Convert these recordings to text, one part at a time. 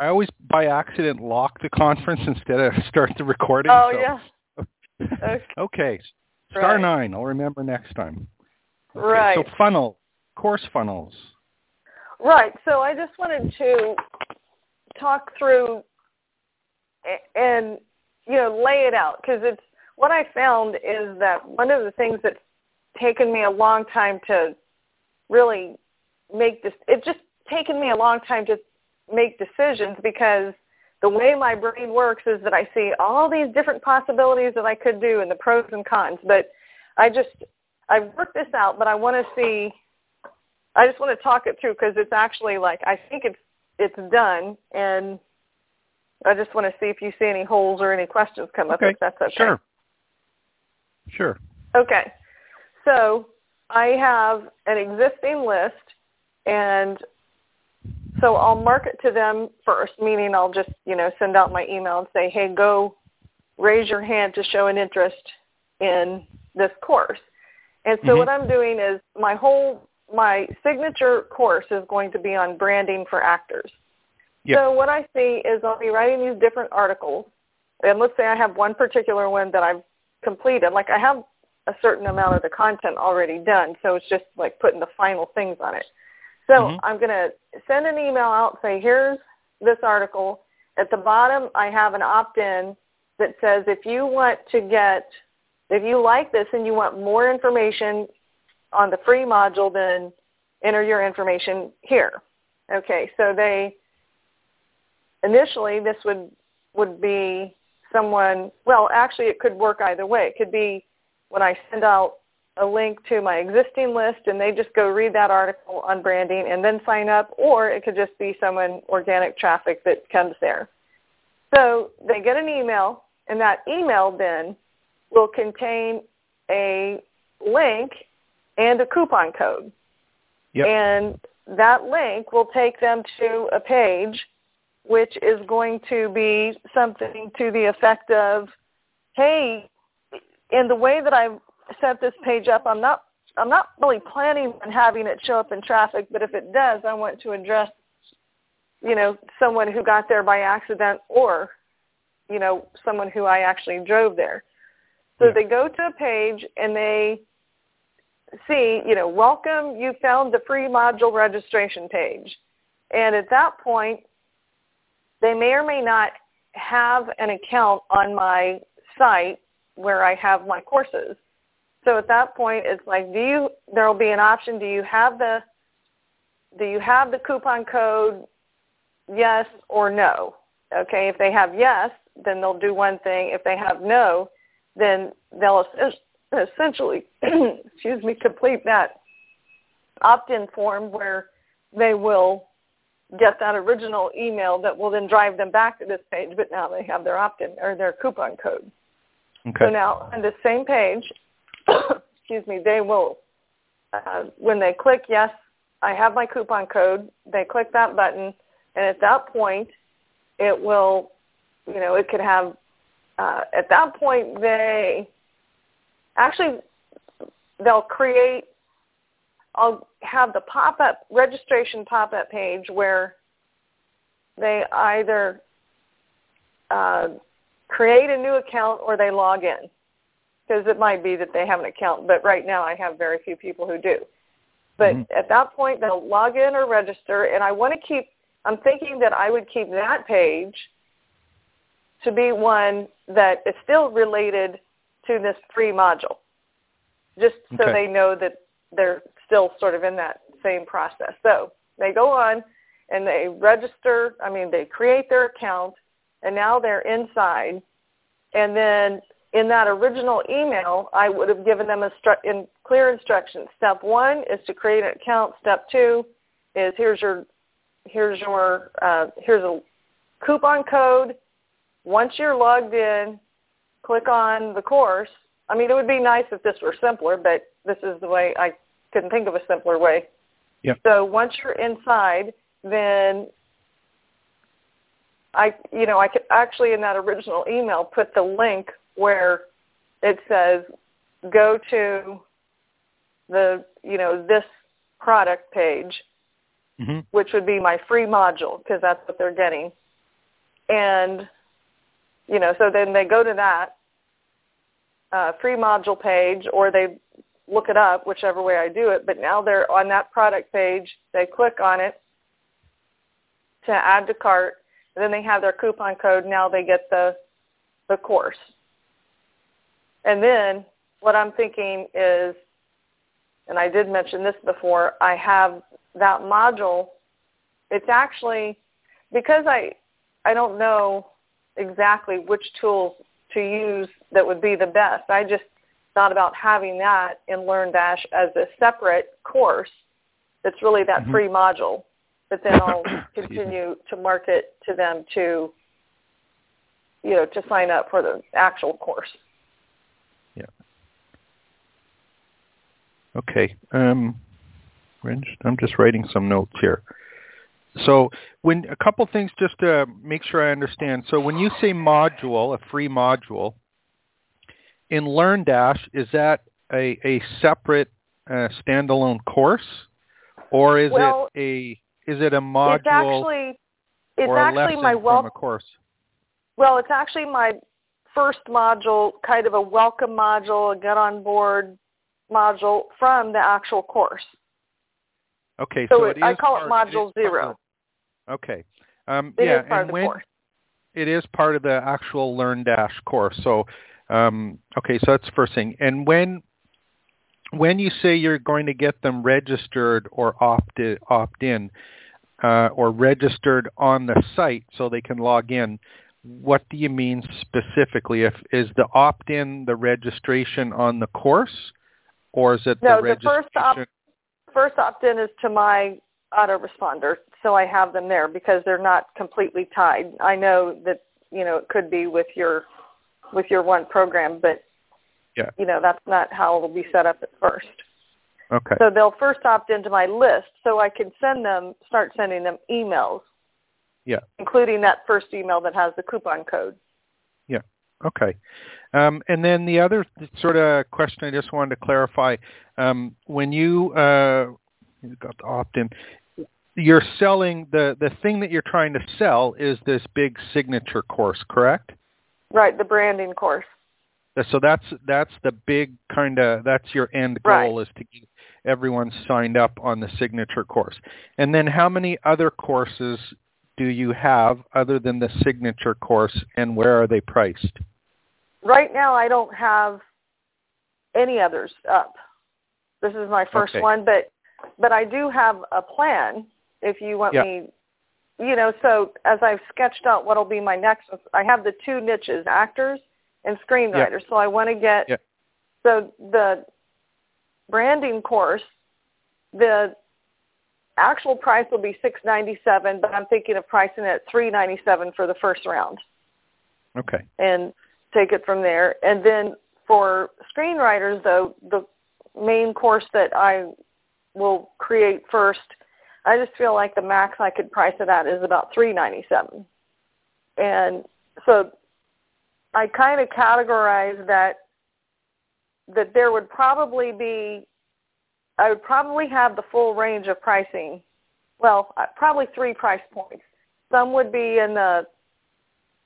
I always by accident lock the conference instead of start the recording. Oh so. yeah. Okay. okay. Star Right. nine. I'll remember next time. Okay, Right. So funnel, course funnels. Right. So I just wanted to talk through and you know lay it out because it's what I found is that one of the things that's taken me a long time to really make this it's just taken me a long time to make decisions because the way my brain works is that I see all these different possibilities that I could do and the pros and cons but I just I've worked this out but I want to see I just want to talk it through because it's actually like I think it's it's done, and I just want to see if you see any holes or any questions come up. Okay, If that's okay. Sure. Sure. Okay. So I have an existing list, and so I'll market to them first, meaning I'll just you know send out my email and say, hey, go raise your hand to show an interest in this course. And so Mhm. what I'm doing is my whole my signature course is going to be on branding for actors. Yeah. So what I see is I'll be writing these different articles, and let's say I have one particular one that I've completed. Like I have a certain amount of the content already done, so it's just like putting the final things on it. So Mhm. I'm going to send an email out, say, here's this article. At the bottom, I have an opt-in that says if you want to get, if you like this and you want more information on the free module, then enter your information here. Okay, so they initially this would would be someone. Well, actually, it could work either way. It could be when I send out a link to my existing list and they just go read that article on branding and then sign up, or it could just be someone organic traffic that comes there. So they get an email, and that email then will contain a link and a coupon code. Yep. And that link will take them to a page which is going to be something to the effect of, hey, in the way that I've set this page up, I'm not I'm not really planning on having it show up in traffic, but if it does, I want to address, you know, someone who got there by accident or, you know, someone who I actually drove there. So Yeah. they go to a page and they see, you know, welcome, you found the free module registration page. And at that point, they may or may not have an account on my site where I have my courses. So at that point, it's like, do you? There will be an option. Do you have the? Do you have the coupon code? Yes or no. Okay. If they have yes, then they'll do one thing. If they have no, then they'll essentially, excuse me, complete that opt-in form where they will get that original email that will then drive them back to this page, but now they have their opt-in or their coupon code. Okay. So now on the same page, excuse me, they will, uh, when they click yes, I have my coupon code, they click that button, and at that point, it will, you know, it could have, uh, at that point, they actually, they'll create, I'll have the pop-up, registration pop-up page where they either uh, create a new account or they log in because it might be that they have an account, but right now I have very few people who do. But Mhm. at that point, they'll log in or register, and I want to keep. I'm thinking that I would keep that page to be one that is still related to this free module, just so Okay. they know that they're still sort of in that same process. So they go on and they register. I mean, they create their account, and now they're inside. And then in that original email, I would have given them a stru- in clear instructions. Step one is to create an account. Step two is here's your here's your uh, here's a coupon code. Once you're logged in, click on the course. I mean, it would be nice if this were simpler, but this is the way I couldn't think of a simpler way. Yep. So once you're inside, then I, you know, I could actually in that original email put the link where it says go to the, you know, this product page, hmm which would be my free module because that's what they're getting. and you know, so then they go to that uh, free module page, or they look it up, whichever way I do it. But now they're on that product page. They click on it to add to cart, and then they have their coupon code. Now they get the the course. And then what I'm thinking is, and I did mention this before, I have that module. It's actually because I I don't know exactly which tools to use that would be the best. I just thought about having that in LearnDash as a separate course that's really that mm-hmm. free module. But then I'll continue to market to them to, you know, to sign up for the actual course. Yeah. Okay. Um, I'm just writing some notes here. So when a couple things just to make sure I understand. So when you say module, a free module, in LearnDash, is that a, a separate uh, standalone course, or is well, it a is it a module it's actually, it's or actually a lesson my wel- from a course? Well, it's actually my first module, kind of a welcome module, a get on board module from the actual course. Okay, so, so it, I call it module zero. Okay. Um, it yeah, is part and of the when course. it is part of the actual LearnDash course. So, um, okay, so that's the first thing. And when when you say you're going to get them registered or opted opt in uh, or registered on the site so they can log in, what do you mean specifically? If is the opt in the registration on the course, or is it no, the registration? First op- first opt-in is to my autoresponder, so I have them there because they're not completely tied. I know that you know it could be with your with your one program, but yeah. you know that's not how it'll be set up at first. Okay. So they'll first opt into my list, so I can send them start sending them emails. Yeah. Including that first email that has the coupon code. Yeah. Okay. Um, and then the other sort of question I just wanted to clarify, um, when you uh, got the opt-in, you're selling the the thing that you're trying to sell is this big signature course, correct? Right, the branding course. So that's that's the big kind of that's your end goal right. is to get everyone signed up on the signature course. And then how many other courses do you have other than the signature course and where are they priced? Right now, I don't have any others up. This is my first okay. one, but but I do have a plan. If you want yeah. me, you know. So as I've sketched out what'll be my next, I have the two niches: actors and screenwriters. Yeah. So I want to get. Yeah. So the branding course, the actual price will be six ninety seven, but I'm thinking of pricing it at three ninety seven for the first round. Okay. And take it from there. And then for screenwriters, though, the main course that I will create first, I just feel like the max I could price it at is about three ninety seven. And so I kind of categorize that that there would probably be I would probably have the full range of pricing. Well, uh, probably three price points. Some would be in the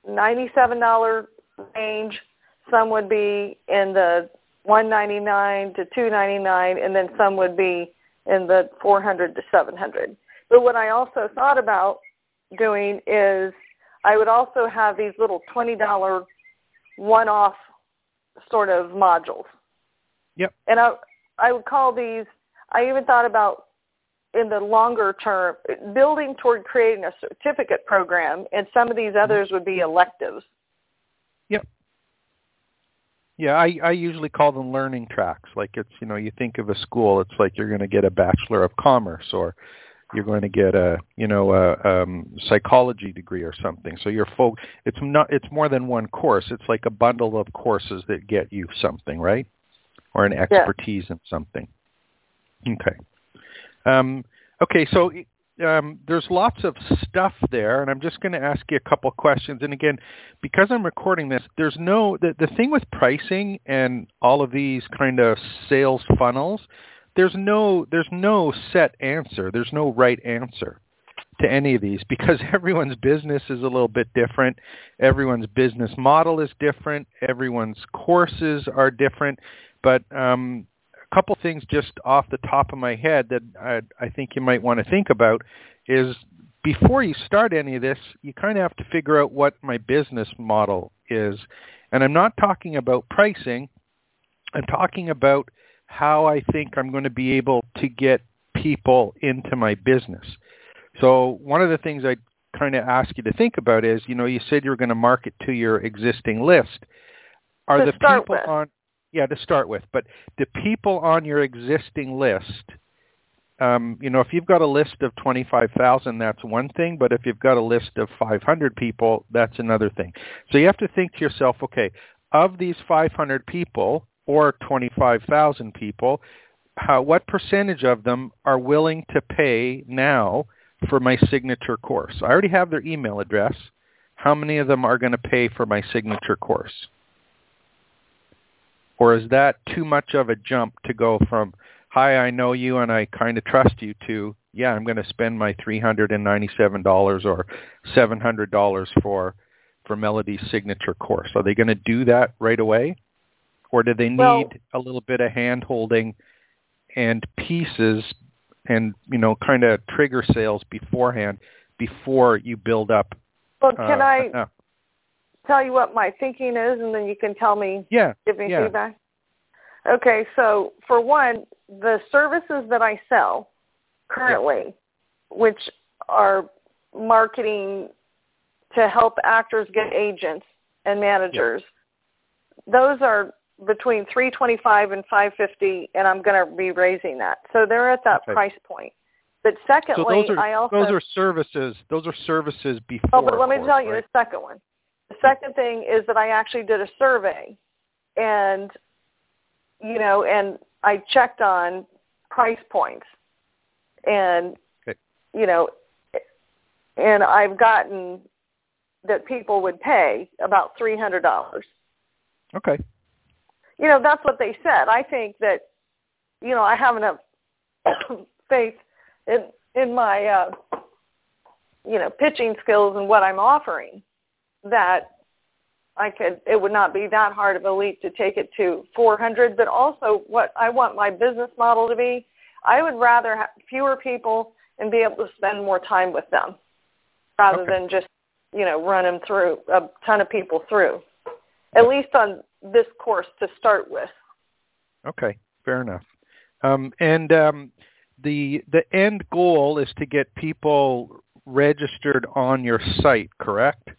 $97 range. Some would be in the 199 to 299 and then some would be in the 400 to 700. But what I also thought about doing is I would also have these little $20 one-off sort of modules. Yep. And I I would call these I even thought about in the longer term building toward creating a certificate program and some of these mm-hmm. others would be electives. Yeah, I, I usually call them learning tracks. Like it's you know, you think of a school, it's like you're going to get a bachelor of commerce or you're going to get a you know a um, psychology degree or something. So you're folk. It's not. It's more than one course. It's like a bundle of courses that get you something, right? Or an expertise yeah. in something. Okay. Um, okay. So um, there's lots of stuff there, and I'm just going to ask you a couple questions. And again, because I'm recording this, there's no the, the thing with pricing and all of these kind of sales funnels. There's no there's no set answer. There's no right answer. to any of these because everyone's business is a little bit different. Everyone's business model is different. Everyone's courses are different. But um, couple things just off the top of my head that I, I think you might want to think about is before you start any of this, you kind of have to figure out what my business model is. And I'm not talking about pricing. I'm talking about how I think I'm going to be able to get people into my business. So one of the things I kind of ask you to think about is, you know, you said you're going to market to your existing list. Are to the people with. on yeah, to start with, but the people on your existing list um, you know, if you've got a list of 25,000, that's one thing, but if you've got a list of 500 people, that's another thing. So you have to think to yourself, okay, of these 500 people or 25,000 people, how, what percentage of them are willing to pay now for my signature course? I already have their email address. How many of them are going to pay for my signature course? Or is that too much of a jump to go from, hi, I know you and I kind of trust you to, yeah, I'm going to spend my $397 or $700 for, for Melody's signature course. Are they going to do that right away? Or do they need Well- a little bit of hand holding and pieces and, you know, kind of trigger sales beforehand before you build up Well, uh, can I enough? Tell you what my thinking is, and then you can tell me, Yeah. give me yeah. feedback? Okay, so for one, the services that I sell currently, which are marketing to help actors get agents and managers, those are between 325 and 550 and I'm going to be raising that. So they're at that Okay. price point. But secondly, So those are I also those are services. Those are services before. Oh, but let me course, tell you right? the second one. The second thing is that I actually did a survey, and you know, and I checked on price points, and Okay. you know, and I've gotten that people would pay about three hundred dollars. Okay. You know, that's what they said. I think that, you know, I have enough faith in in my, uh, you know, pitching skills and what I'm offering that I could. It would not be that hard of a leap to take it to 400. But also, what I want my business model to be, I would rather have fewer people and be able to spend more time with them, rather Okay. than just, you know, run them through a ton of people through. At least on this course to start with. Okay. Fair enough. Um, and um, the the end goal is to get people registered on your site, correct?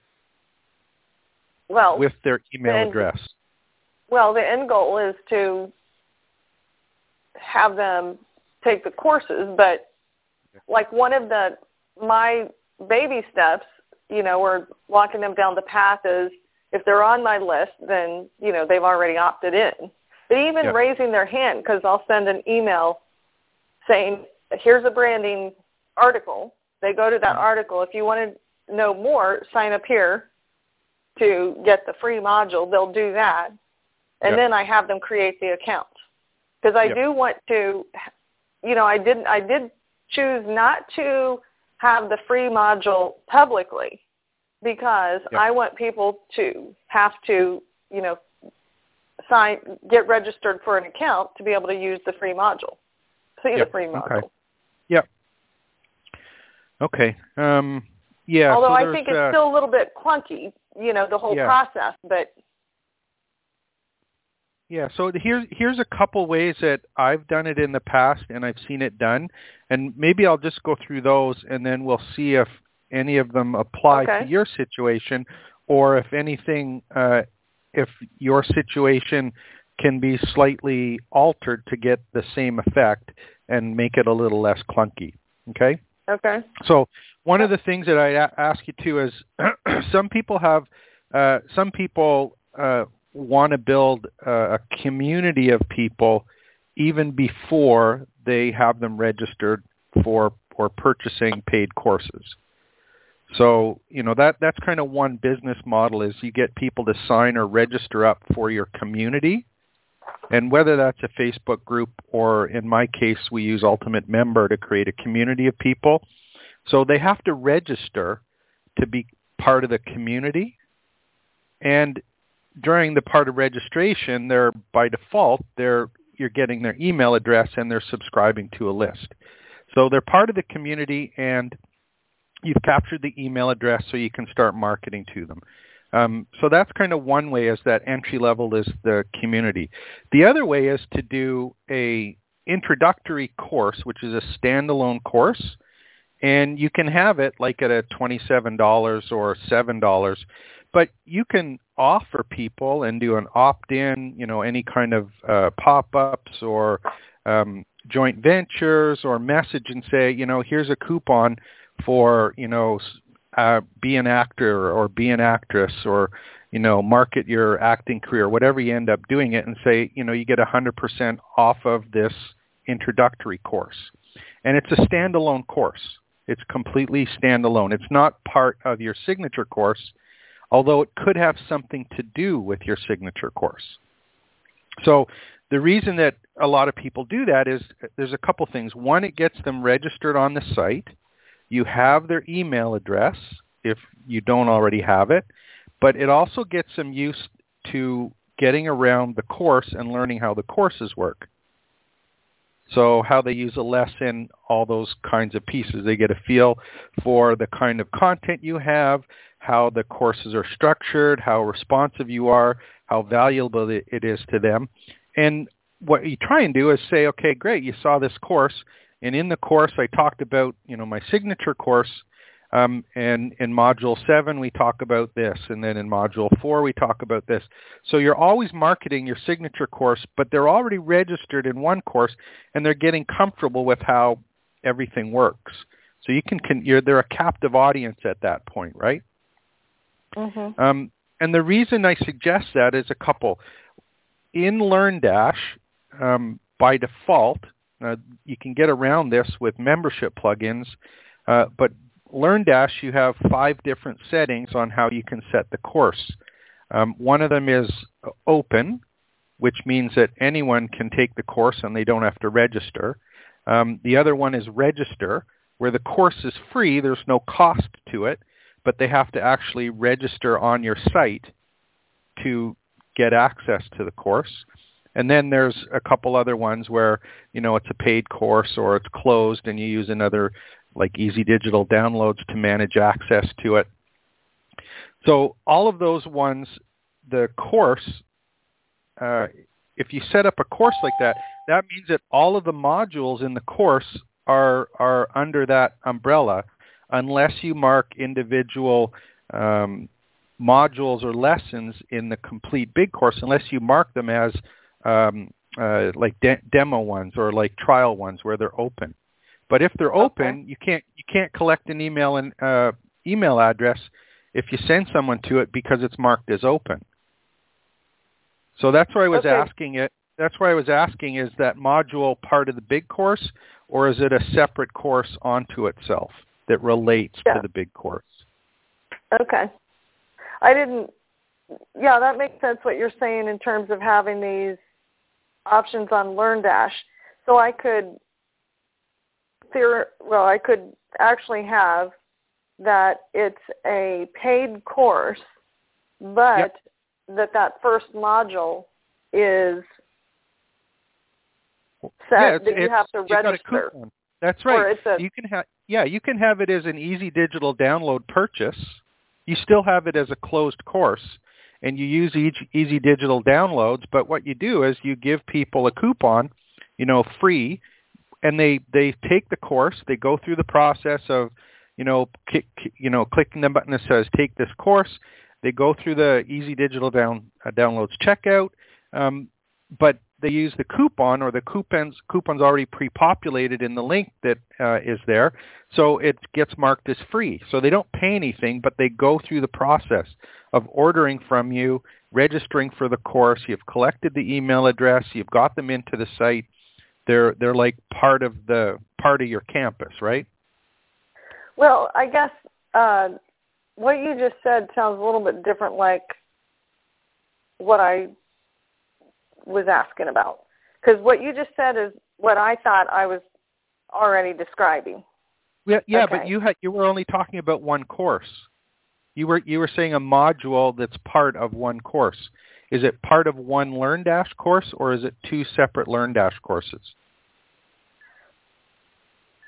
Well, With their email address. well, the end goal is to have them take the courses, but like one of the my baby steps, you know, or walking them down the path is if they're on my list, then you know they've already opted in. But even raising their hand, because I'll send an email saying, "Here's a branding article." They go to that Mhm. article. If you want to know more, sign up here to get the free module. They'll do that, and Yeah. then I have them create the account because I Yeah. do want to. You know, I didn't. I did choose not to have the free module publicly because Yeah. I want people to have to, you know, sign, get registered for an account to be able to use the free module, see the free module. okay. Yep. Okay. Um, yeah. Although so I think it's uh, still a little bit clunky, you know, the whole Yeah. process. But Yeah, so here's here's a couple ways that I've done it in the past and I've seen it done, and maybe I'll just go through those and then we'll see if any of them apply Okay. to your situation, or if anything, uh, if your situation can be slightly altered to get the same effect and make it a little less clunky. Okay. Okay, So one of the things that I a- ask you too is some people have uh, some people uh, want to build uh, a community of people even before they have them registered for or purchasing paid courses. So you know that that's kind of one business model is you get people to sign or register up for your community, and whether that's a Facebook group or in my case we use Ultimate Member to create a community of people. So they have to register to be part of the community. And during the part of registration, they're by default they're you're getting their email address and they're subscribing to a list. So they're part of the community and you've captured the email address so you can start marketing to them. Um, so that's kind of one way is that entry level is the community. The other way is to do a introductory course, which is a standalone course, and you can have it like at a $27 or $7, but you can offer people and do an opt-in, you know, any kind of uh, pop-ups or um, joint ventures or message and say, you know, here's a coupon for, you know, uh, be an actor or be an actress or you know market your acting career whatever you end up doing it and say you know you get 100% off of this introductory course. And it's a standalone course. It's completely standalone. It's not part of your signature course although it could have something to do with your signature course. So the reason that a lot of people do that is there's a couple things. One it gets them registered on the site you have their email address if you don't already have it, but it also gets them used to getting around the course and learning how the courses work. So how they use a lesson, all those kinds of pieces. They get a feel for the kind of content you have, how the courses are structured, how responsive you are, how valuable it is to them. And what you try and do is say, okay, great, you saw this course. And in the course, I talked about, you know, my signature course. Um, and in Module 7, we talk about this. And then in Module 4, we talk about this. So you're always marketing your signature course, but they're already registered in one course, and they're getting comfortable with how everything works. So you can, can you're, they're a captive audience at that point, right? Mm-hmm. Um, and the reason I suggest that is a couple. In LearnDash, um, by default, uh, you can get around this with membership plugins, uh, but LearnDash, you have five different settings on how you can set the course. Um, one of them is open, which means that anyone can take the course and they don't have to register. Um, the other one is register, where the course is free. There's no cost to it, but they have to actually register on your site to get access to the course. And then there's a couple other ones where, you know, it's a paid course or it's closed and you use another like Easy Digital downloads to manage access to it. So all of those ones, the course, uh, if you set up a course like that, that means that all of the modules in the course are are under that umbrella, unless you mark individual um, modules or lessons in the complete big course, unless you mark them as um, uh, like de- demo ones or like trial ones where they're open. But if they're open, okay. you can't you can't collect an email and uh, email address if you send someone to it because it's marked as open. So that's why I was okay. asking it. That's why I was asking: is that module part of the big course, or is it a separate course onto itself that relates yeah. to the big course? Okay. I didn't. Yeah, that makes sense. What you're saying in terms of having these options on LearnDash. So I could, well, I could actually have that it's a paid course, but yep. that that first module is set yeah, that you have to register. That's right. A, you can have yeah, you can have it as an easy digital download purchase. You still have it as a closed course, and you use Easy Digital downloads. But what you do is you give people a coupon, you know, free, and they they take the course. They go through the process of, you know, kick, you know, clicking the button that says take this course. They go through the Easy Digital down uh, downloads checkout, um, but they use the coupon or the coupons coupons already pre-populated in the link that uh, is there, so it gets marked as free. So they don't pay anything, but they go through the process of ordering from you, registering for the course. You've collected the email address. You've got them into the site. They're they're like part of the part of your campus, right? Well, I guess uh, what you just said sounds a little bit different, like what I was asking about. Because what you just said is what I thought I was already describing. Yeah, yeah, Okay. but you had you were only talking about one course. You were you were saying a module that's part of one course. Is it part of one LearnDash course or is it two separate LearnDash courses?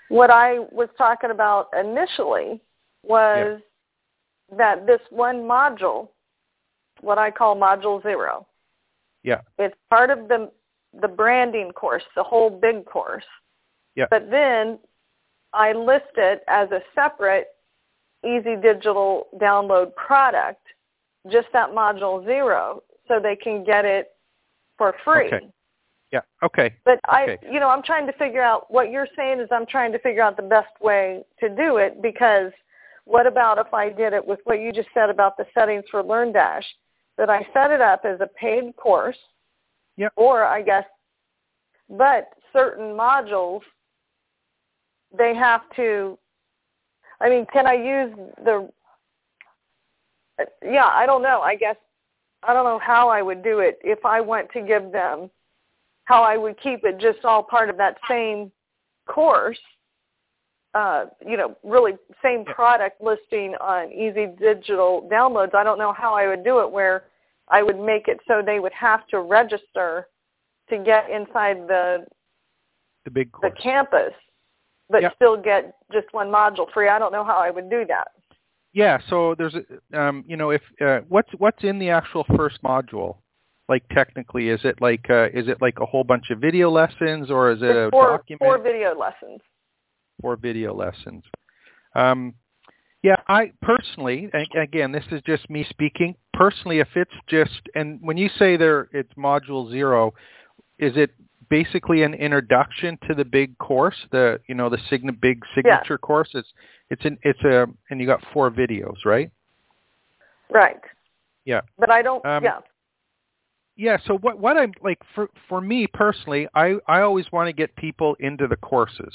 What I was talking about initially was that this one module, what I call module zero, Yeah. it's part of the the branding course, the whole big course. Yeah. But then I list it as a separate easy digital download product, just that module zero, so they can get it for free. Okay. Yeah. Okay. But I, you know, I'm trying to figure out what you're saying is I'm trying to figure out the best way to do it because what about if I did it with what you just said about the settings for LearnDash? That I set it up as a paid course. Yep. Or I guess, but certain modules, they have to. I mean, can I use the? Yeah, I don't know. I guess I don't know how I would do it if I want to give them how I would keep it just all part of that same course. Uh, you know, really same product listing on Easy Digital Downloads. I don't know how I would do it where I would make it so they would have to register to get inside the The big the campus, but Yeah. still get just one module free. I don't know how I would do that. Yeah. So there's a, um, you know, if uh, what's what's in the actual first module? Like technically, is it like uh, is it like a whole bunch of video lessons or is it a four, document? four video lessons. For video lessons. Um, yeah, I personally, again, this is just me speaking. Personally, if it's just, and when you say there, it's module zero, is it basically an introduction to the big course, the you know the sign big signature course? It's it's an it's a and you got four videos, right? Right. Yeah. But I don't. Um, yeah. Yeah, so what what I'm like for for me personally, I I always want to get people into the courses.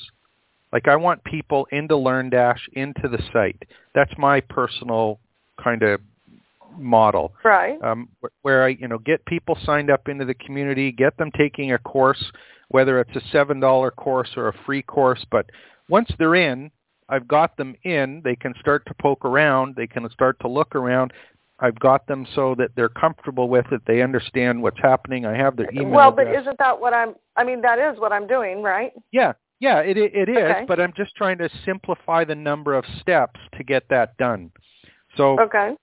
Like I want people into LearnDash, into the site. That's my personal kind of model. Right. Um, where I, you know, get people signed up into the community, get them taking a course, whether it's a seven dollar course or a free course. But once they're in, I've got them in. They can start to poke around. They can start to look around. I've got them so that they're comfortable with it. They understand what's happening. I have their email well, but address. isn't that what I'm? I mean, that is what I'm doing, right? Yeah, yeah, it it is. Okay. But I'm just trying to simplify the number of steps to get that done. So Okay.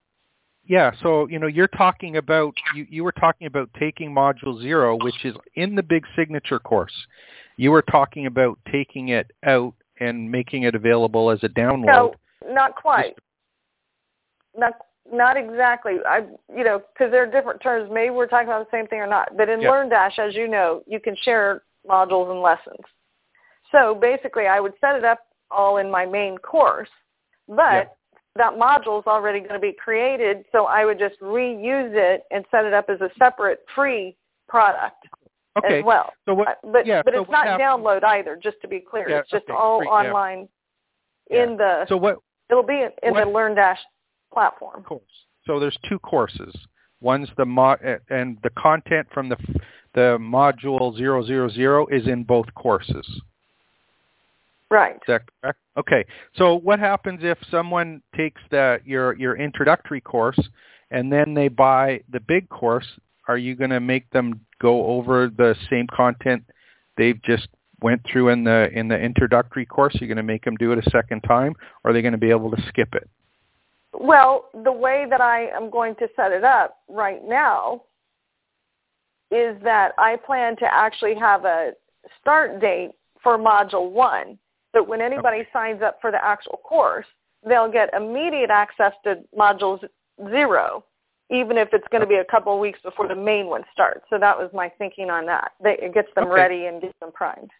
yeah, so you know, you're talking about you, you were talking about taking module zero, which is in the big signature course. You were talking about taking it out and making it available as a download. No, not quite. Not not exactly. I you know because there are different terms. Maybe we're talking about the same thing or not. But in Yeah. LearnDash, as you know, you can share modules and lessons. So basically, I would set it up all in my main course, but Yeah. that module is already going to be created. So I would just reuse it and set it up as a separate free product okay. as well. So what? Uh, but yeah, but so it's not happens- download either. Just to be clear, Yeah, it's just okay, all free, yeah. online in the. So what? it'll be in, in the what- LearnDash platform. course. So there's two courses. One's the mod, and the content from the the module 000 is in both courses. Right. Is that correct? Okay. So what happens if someone takes the your your introductory course and then they buy the big course? Are you going to make them go over the same content they've just went through in the in the introductory course? You're going to make them do it a second time, or are they going to be able to skip it? Well, the way that I am going to set it up right now is that I plan to actually have a start date for Module 1 that when anybody okay. signs up for the actual course, they'll get immediate access to modules zero, even if it's going to be a couple of weeks before the main one starts. So that was my thinking on that. It gets them okay. ready and gets them primed.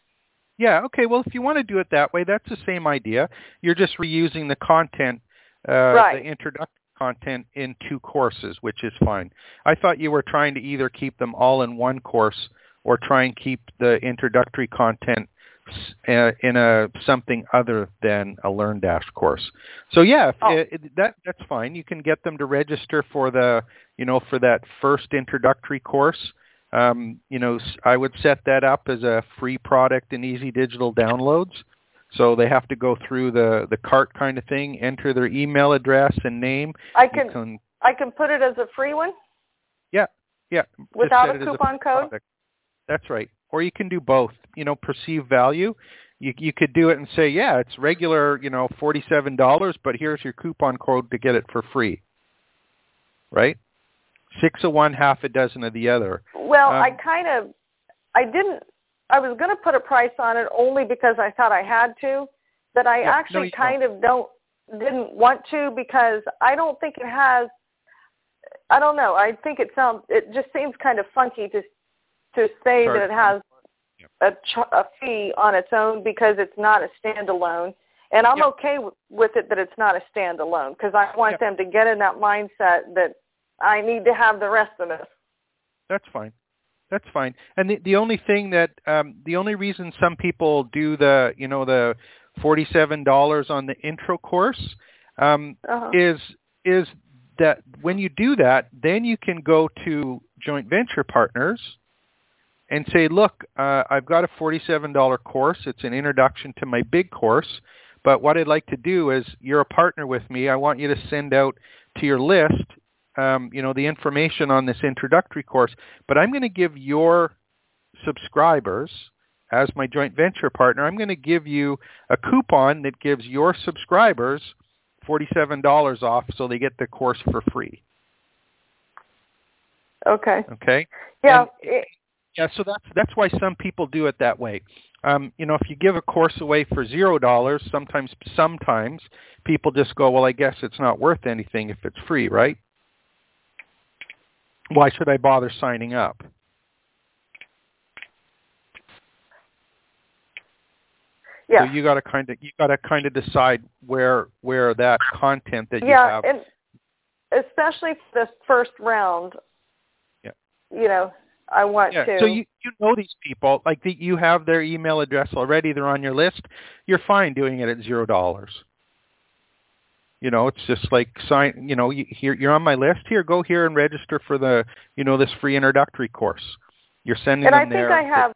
Yeah, okay. Well, if you want to do it that way, that's the same idea. You're just reusing the content, uh, right. the introduction content in two courses, which is fine. I thought you were trying to either keep them all in one course or try and keep the introductory content – uh, in a something other than a LearnDash course. So yeah, Oh. it, it- that that's fine. You can get them to register for the you know for that first introductory course um, you know, I would set that up as a free product in Easy Digital Downloads. So they have to go through the the cart kind of thing, enter their email address and name. I can, can I can put it as a free one. Yeah, yeah. Without a coupon a code. Product. That's right. Or you can do both. You know, perceived value. You you could do it and say, yeah, it's regular, you know, forty seven dollars, but here's your coupon code to get it for free. Right? Six of one, half a dozen of the other. Well, um, I kind of, I didn't. I was going to put a price on it only because I thought I had to, but I yeah, actually no, kind don't. of don't didn't want to because I don't think it has. I don't know. I think it sounds. It just seems kind of funky to to say that it has a, ch- a fee on its own because it's not a standalone. And I'm yep. okay w- with it that it's not a standalone because I want yep. them to get in that mindset that I need to have the rest of this. That's fine. That's fine. And the the only thing that um the only reason some people do the you know the forty seven dollars on the intro course um uh-huh. is is that when you do that, then you can go to joint venture partners and say, look, uh, I've got a $47 course. It's an introduction to my big course. But what I'd like to do is you're a partner with me. I want you to send out to your list, um, you know, the information on this introductory course. But I'm going to give your subscribers, as my joint venture partner, I'm going to give you a coupon that gives your subscribers $47 off so they get the course for free. Okay. Okay. Yeah. And, yeah, so that's that's why some people do it that way. Um, you know, if you give a course away for zero dollars, sometimes sometimes people just go, well, I guess it's not worth anything if it's free, right? Why should I bother signing up? Yeah. So you got to kind of you got to kind of decide where where that content that yeah, you have. and especially for the first round. Yeah. You know, I want yeah. to. So you you know these people, like the, you have their email address already. They're on your list. You're fine doing it at zero dollars. You know, it's just like sign. You know, you, here you're on my list. Here, go here and register for the you know this free introductory course. You're sending and them I think. I have.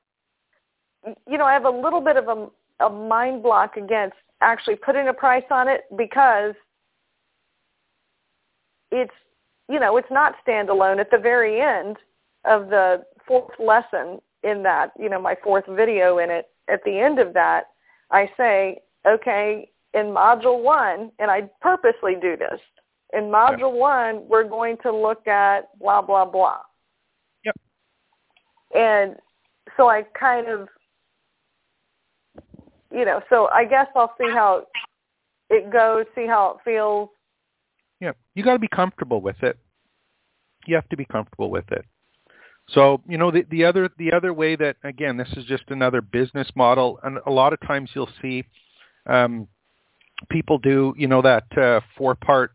You know, I have a little bit of a, a mind block against actually putting a price on it because it's you know it's not standalone at the very end of the fourth lesson in that, you know, my fourth video in it, at the end of that, I say, okay, in module one, and I purposely do this, in module yep. one, we're going to look at blah, blah, blah. Yep. And so I kind of, you know, so I guess I'll see how it goes, see how it feels. Yeah, you got to be comfortable with it. You have to be comfortable with it. So you know the the other the other way that again this is just another business model, and a lot of times you'll see um, people do you know that uh, four part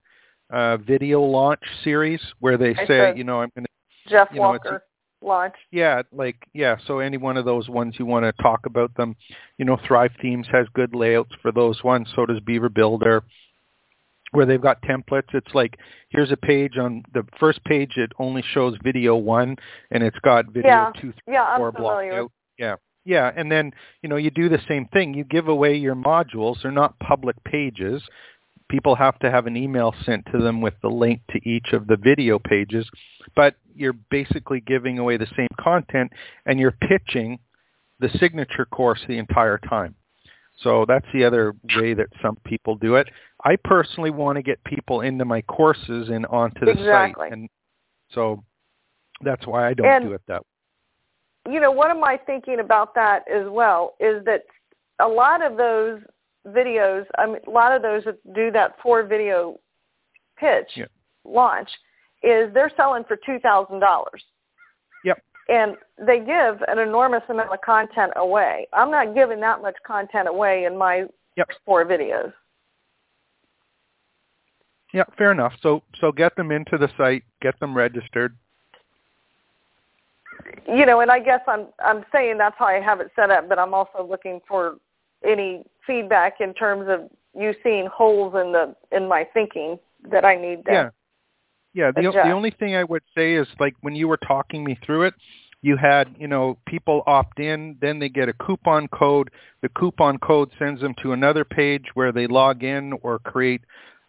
uh, video launch series where they I say you know I'm going to Jeff you know, Walker launch. Yeah, like yeah. So any one of those ones you want to talk about them, you know, Thrive Themes has good layouts for those ones. So does Beaver Builder where they've got templates. It's like here's a page on the first page. It only shows video one, and it's got video yeah. two, three, yeah, four blocked out. Yeah, yeah, and then you know you do the same thing. You give away your modules. They're not public pages. People have to have an email sent to them with the link to each of the video pages, but you're basically giving away the same content, and you're pitching the signature course the entire time. So that's the other way that some people do it. I personally want to get people into my courses and onto the exactly. site, and so that's why I don't and, do it that way. You know, what am I thinking about that as well is that a lot of those videos, I mean, a lot of those that do that four video pitch yeah. launch, is they're selling for two thousand dollars. Yep. And they give an enormous amount of content away. I'm not giving that much content away in my yep. four videos. Yeah, fair enough. So so get them into the site, get them registered. You know, and I guess I'm I'm saying that's how I have it set up, but I'm also looking for any feedback in terms of you seeing holes in the in my thinking that I need to Yeah. Yeah, the adjust. the only thing I would say is like when you were talking me through it, you had, you know, people opt in, then they get a coupon code. The coupon code sends them to another page where they log in or create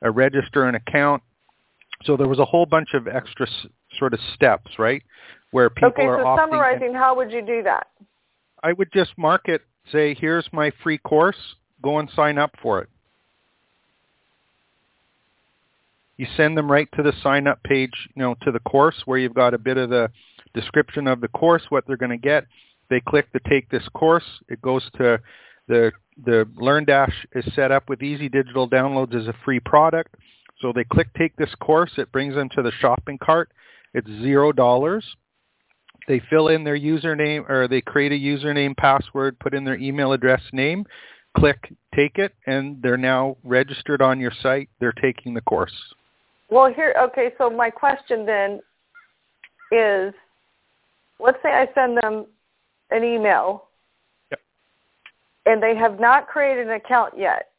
a register an account. So there was a whole bunch of extra s- sort of steps, right? Where people okay, are so opting in. summarizing, how would you do that? I would just mark it, say, here's my free course, go and sign up for it. You send them right to the sign up page, you know, to the course where you've got a bit of the description of the course, what they're going to get. They click to take this course. It goes to the the LearnDash is set up with Easy Digital Downloads as a free product. So they click take this course. It brings them to the shopping cart. It's zero dollars. They fill in their username or they create a username, password, put in their email address, name, click take it, and they're now registered on your site. They're taking the course. Well, here, okay, so my question then is, let's say I send them an email Yep. and they have not created an account yet.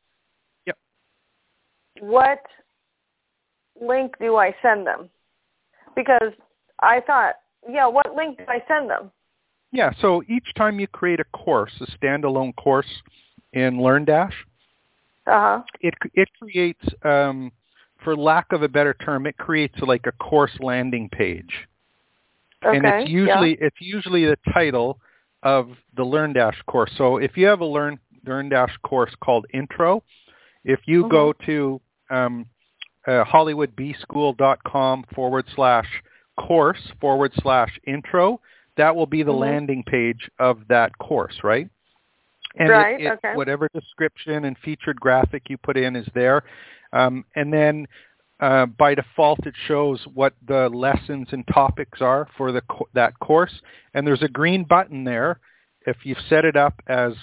Yep. What link do I send them? Because I thought, yeah, what link do I send them? Yeah, so each time you create a course, a standalone course in LearnDash, Uh-huh. it it creates, um, for lack of a better term, it creates like a course landing page, Okay. and it's yeah. usually it's usually the title of the LearnDash course. So if you have a Learn LearnDash course called Intro, if you go to um, uh, hollywoodbschool.com forward slash course forward slash intro, that will be the Mhm. landing page of that course, right? And it- Right, it- okay. whatever description and featured graphic you put in is there. Um, and then uh, by default, it shows what the lessons and topics are for the co- that course. And there's a green button there. If you've set it up as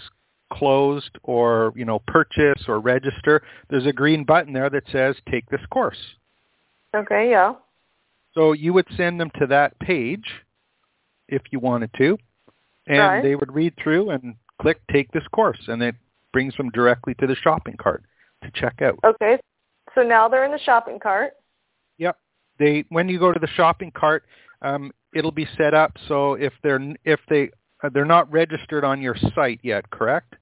closed or you know purchase or register, there's a green button there that says take this course. Okay, yeah. So you would send them to that page if you wanted to, and Right. they would read through and click take this course, and it brings them directly to the shopping cart to check out. Okay. So now they're in the shopping cart. Yep. They when you go to the shopping cart, um, it'll be set up so if they're if they uh, they're not registered on your site yet, correct?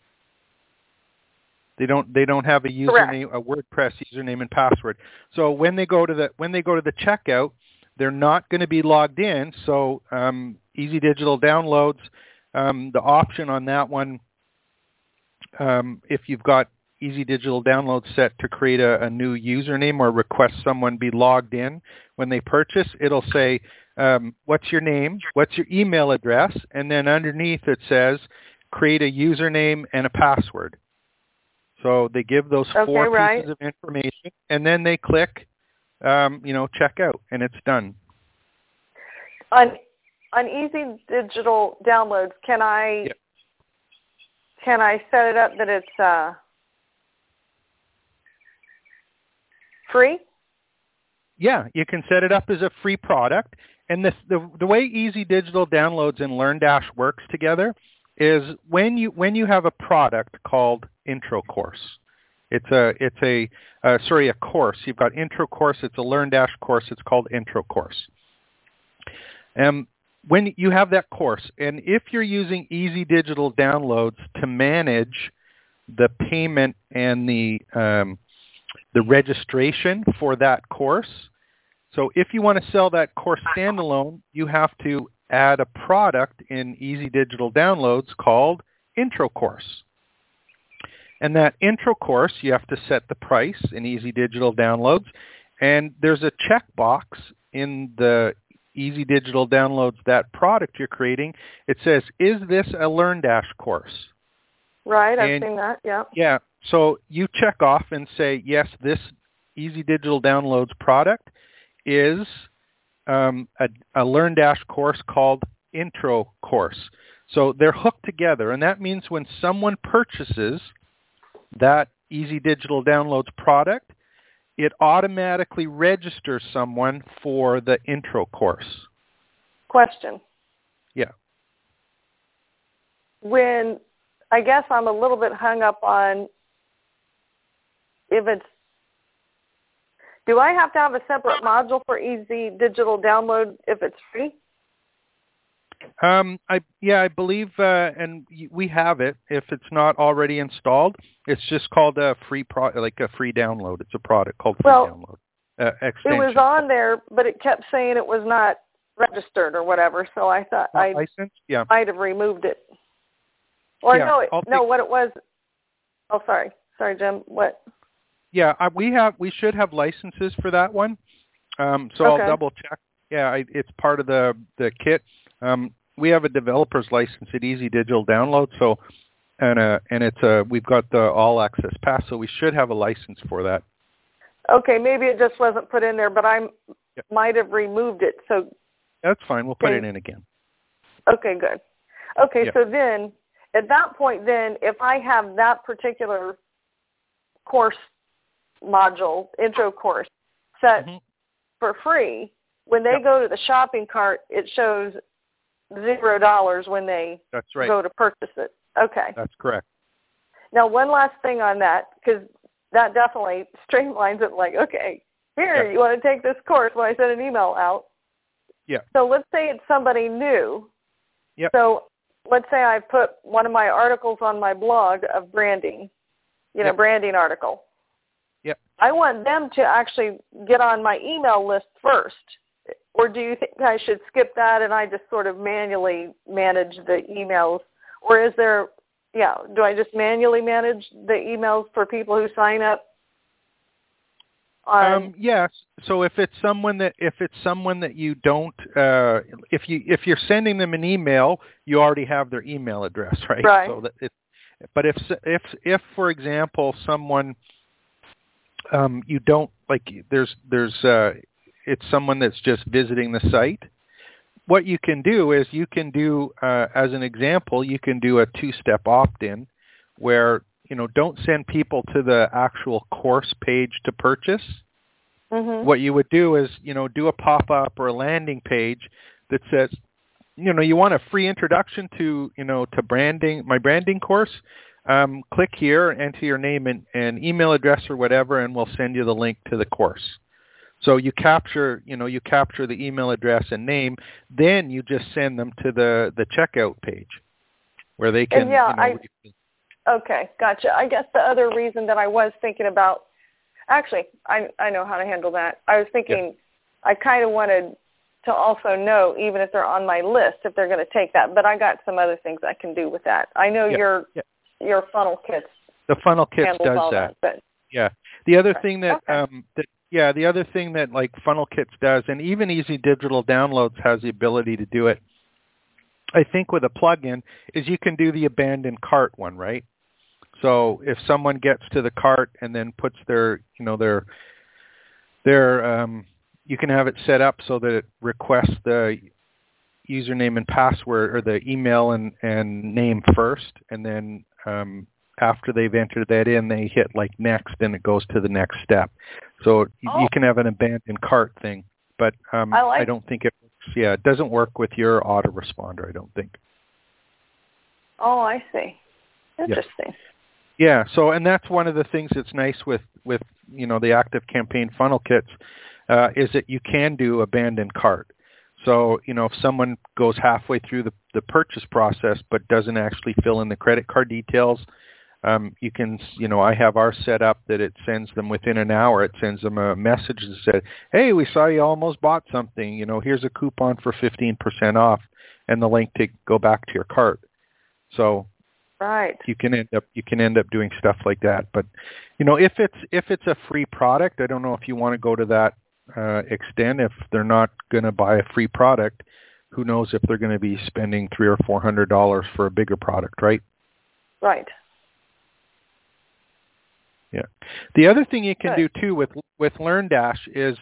They don't they don't have a Correct. username a WordPress username and password. So when they go to the when they go to the checkout, they're not going to be logged in. So um, Easy Digital Downloads, um, the option on that one, um, if you've got Easy Digital Download set to create a, a new username or request someone be logged in when they purchase, it'll say, um, what's your name, what's your email address, and then underneath it says, create a username and a password. So they give those Okay, four right. pieces of information, and then they click, um, you know, check out, and it's done. On on easy digital downloads, can I Yep. can I set it up that it's uh, free? Yeah, you can set it up as a free product. And the, the, the way Easy Digital Downloads and LearnDash works together is when you when you have a product called Intro Course. It's a it's a uh, sorry a course. You've got Intro Course. It's a LearnDash course. It's called Intro Course. Um, when you have that course, and if you're using Easy Digital Downloads to manage the payment and the um, the registration for that course. So if you want to sell that course standalone, you have to add a product in Easy Digital Downloads called Intro Course. And that intro course, you have to set the price in Easy Digital Downloads. And there's a checkbox in the Easy Digital Downloads, that product you're creating. It says, is this a LearnDash course? Right, I've And- seen that. Yeah. Yeah. So you check off and say, yes, this Easy Digital Downloads product is um, a, a LearnDash course called Intro Course. So they're hooked together, and that means when someone purchases that Easy Digital Downloads product, it automatically registers someone for the Intro course. Question. Yeah. When I guess I'm a little bit hung up on if it's do I have to have a separate module for easy digital download if it's free? Um, I yeah, I believe, uh, and we have it. If it's not already installed, it's just called a free pro, like a free download. It's a product called free well, download. Uh, it was on there, but it kept saying it was not registered or whatever. So I thought I yeah. might have removed it. Or yeah, no, it, no, what it was. Oh, sorry, sorry, Jim. What? Yeah, uh, we have we should have licenses for that one. Um, so okay. I'll double check. Yeah, I, it's part of the the kit. Um, we have a developer's license at Easy Digital Download, so and uh and it's a we've got the all access pass, so we should have a license for that. Okay, maybe it just wasn't put in there, but I might have removed it. So That's fine. We'll put Okay. it in again. okay, good. Okay, so then at that point, then if I have that particular course module, intro course, set Mhm. for free, when they Yep. go to the shopping cart, it shows zero dollars when they That's right. go to purchase it. Okay. That's correct. Now, one last thing on that, because that definitely streamlines it. Like, okay, here Yeah. you want to take this course when I send an email out. Yeah. So let's say it's somebody new. Yep. So let's say I put one of my articles on my blog of branding, you know, Yep. branding article. Yep. I want them to actually get on my email list first. Or do you think I should skip that and I just sort of manually manage the emails? Or is there, yeah, do I just manually manage the emails for people who sign up? Um, yes. So if it's someone that if it's someone that you don't uh, if you if you're sending them an email, you already have their email address, right? Right. So that it, but if if if for example someone um, you don't like there's there's uh, it's someone that's just visiting the site. What you can do is you can do uh, as an example you can do a two-step opt-in where you know don't send people to the actual course page to purchase Mhm. what you would do is you know do a pop-up or a landing page that says you know you want a free introduction to you know to branding my branding course um, click here enter your name and, and email address or whatever and we'll send you the link to the course so you capture you know you capture the email address and name then you just send them to the the checkout page where they can And yeah, you know, I- Okay, gotcha. I guess the other reason that I was thinking about, actually, I I know how to handle that. I was thinking, I kind of wanted to also know, even if they're on my list, if they're going to take that. But I got some other things I can do with that. I know Yeah, your yeah. Your funnel kits the funnel kits does that that, but Yeah. The other Okay. thing that Okay. um that yeah, the other thing that like Funnel Kits does and even Easy Digital Downloads has the ability to do it. I think with a plugin is you can do the abandoned cart one, right? So if someone gets to the cart and then puts their, you know, their their um you can have it set up so that it requests the username and password or the email and, and name first and then um after they've entered that in, they hit like next, and it goes to the next step. So Oh. you can have an abandoned cart thing, but um, I like- don't think it works. Yeah, it doesn't work with your autoresponder. I don't think. oh, I see. Interesting. Yeah. So, and that's one of the things that's nice with with you know the ActiveCampaign funnel kits uh, is that you can do abandoned cart. So, you know, if someone goes halfway through the, the purchase process but doesn't actually fill in the credit card details, um, you can, you know, I have ours set up that it sends them within an hour. It sends them a message that said, "Hey, we saw you almost bought something. You know, here's a coupon for 15% off and the link to go back to your cart." So Right. you can end up you can end up doing stuff like that. But you know, if it's if it's a free product, I don't know if you want to go to that uh, extent. If they're not going to buy a free product, who knows if they're going to be spending three or four hundred dollars for a bigger product, right? Right. Yeah. The other thing you can Good. do too with with LearnDash is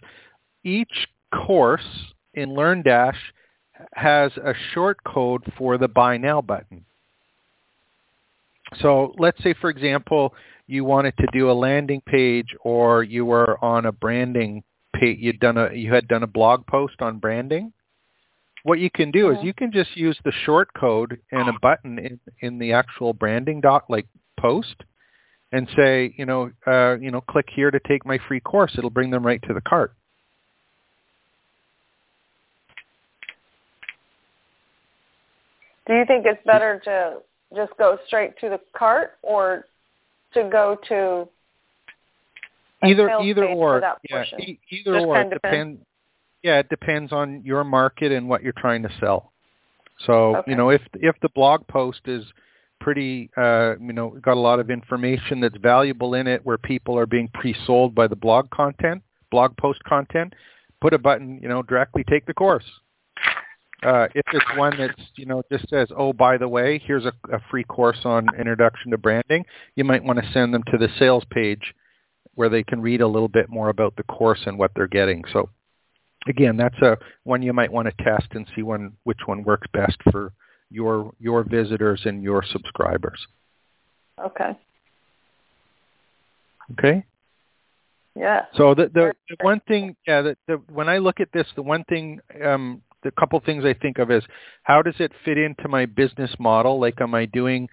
each course in LearnDash has a short code for the buy now button. So let's say, for example, you wanted to do a landing page, or you were on a branding. You'd done a you had done a blog post on branding. What you can do is Mhm. you can just use the short code and a button in, in the actual branding doc, like post, and say, you know, uh, you know, click here to take my free course. It'll bring them right to the cart. Do you think it's better to just go straight to the cart or to go to either either or. yeah e- either just or. it depends. yeah it depends on your market and what you're trying to sell. So okay. you know if if the blog post is pretty uh you know got a lot of information that's valuable in it where people are being pre-sold by the blog content blog post content put a button you know directly take the course. Uh, if it's one that's you know just says, "Oh, by the way, here's a, a free course on introduction to branding," you might want to send them to the sales page where they can read a little bit more about the course and what they're getting. So, again, that's a one you might want to test and see one which one works best for your your visitors and your subscribers. Okay. Okay. Yeah. So the the, the one thing, yeah, the, the when I look at this, the one thing um, the couple things I think of is how does it fit into my business model? Like, am I doing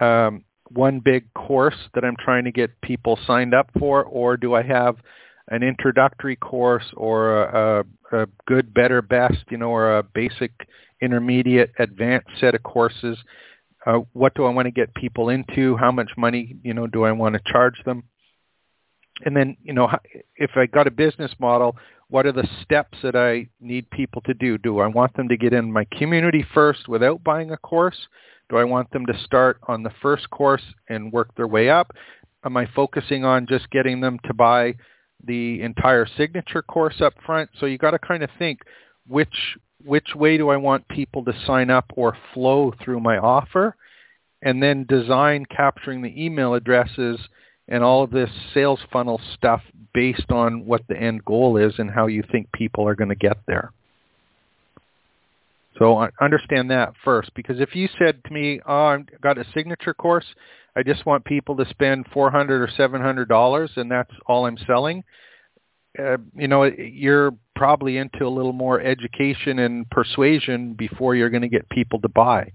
um, one big course that I'm trying to get people signed up for, or do I have an introductory course or a, a, a good, better, best, you know, or a basic, intermediate, advanced set of courses? Uh, what do I want to get people into? How much money, you know, do I want to charge them? And then, you know, if I got a business model, what are the steps that I need people to do? Do I want them to get in my community first without buying a course? Do I want them to start on the first course and work their way up? Am I focusing on just getting them to buy the entire signature course up front? So you got to kind of think which which way do I want people to sign up or flow through my offer? And then design capturing the email addresses and all of this sales funnel stuff based on what the end goal is and how you think people are going to get there. So understand that first, because if you said to me, "Oh, I've got a signature course, I just want people to spend four hundred or seven hundred dollars, and that's all I'm selling," uh, you know, you're probably into a little more education and persuasion before you're going to get people to buy.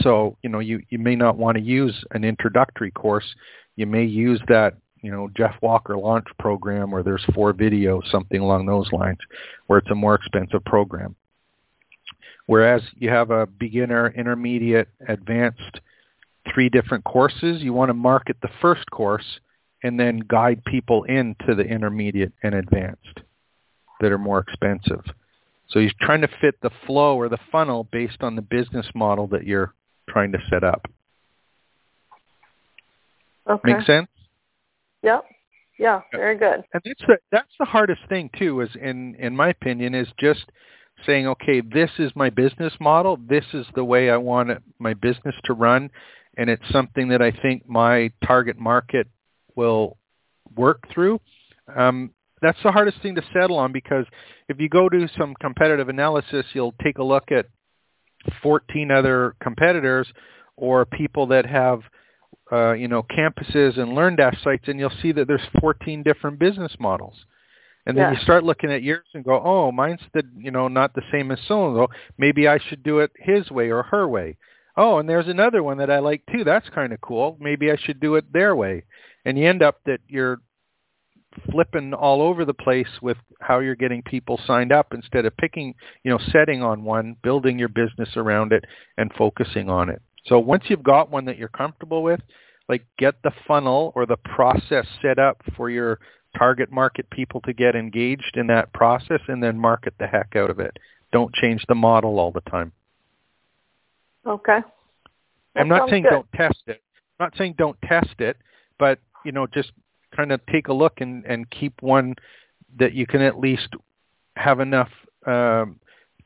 So, you know, you, you may not want to use an introductory course you may use that you know Jeff Walker launch program where there's four videos, something along those lines, where it's a more expensive program. Whereas you have a beginner, intermediate, advanced, three different courses, you want to market the first course and then guide people into the intermediate and advanced that are more expensive. So you're trying to fit the flow or the funnel based on the business model that you're trying to set up. Okay. Make sense? Yep. Yeah, very good. And that's the that's the hardest thing too, is in in my opinion, is just saying, okay, this is my business model. This is the way I want my business to run, and it's something that I think my target market will work through. Um, that's the hardest thing to settle on because if you go do some competitive analysis, you'll take a look at 14 other competitors or people that have uh, you know, campuses and LearnDash sites, and you'll see that there's 14 different business models. And then yeah. you start looking at yours and go, oh, mine's the, you know, not the same as so and so. Maybe I should do it his way or her way. Oh, and there's another one that I like too. That's kind of cool. Maybe I should do it their way. And you end up that you're flipping all over the place with how you're getting people signed up instead of picking, you know, setting on one, building your business around it, and focusing on it. So once you've got one that you're comfortable with, like get the funnel or the process set up for your target market people to get engaged in that process and then market the heck out of it. Don't change the model all the time. Okay. That I'm not saying good. don't test it. I'm not saying don't test it, but you know, just kind of take a look and, and keep one that you can at least have enough um,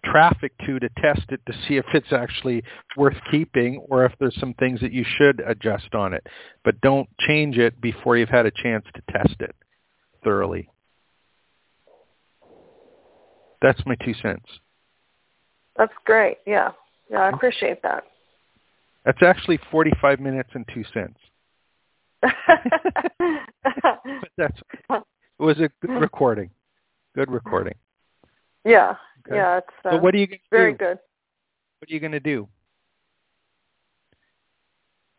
traffic to to test it to see if it's actually worth keeping or if there's some things that you should adjust on it. But don't change it before you've had a chance to test it thoroughly. That's my two cents. That's great. Yeah. Yeah, I appreciate that. That's actually 45 minutes and 2 cents. but that's it was a good recording. Good recording. Yeah. Okay. Yeah, it's uh, so what are you very do? good. What are you going to do?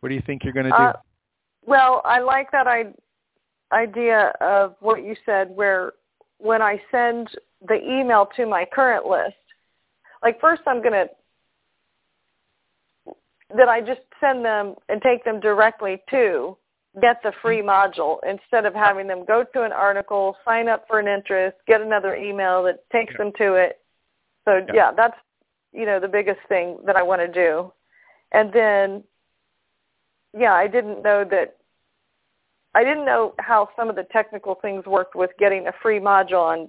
What do you think you're going to do? Uh, well, I like that I, idea of what you said where when I send the email to my current list, like first I'm going to that I just send them and take them directly to get the free module instead of having them go to an article, sign up for an interest, get another email that takes Yeah. them to it. So Yeah. yeah, that's you know the biggest thing that I want to do. And then yeah, I didn't know that I didn't know how some of the technical things worked with getting a free module on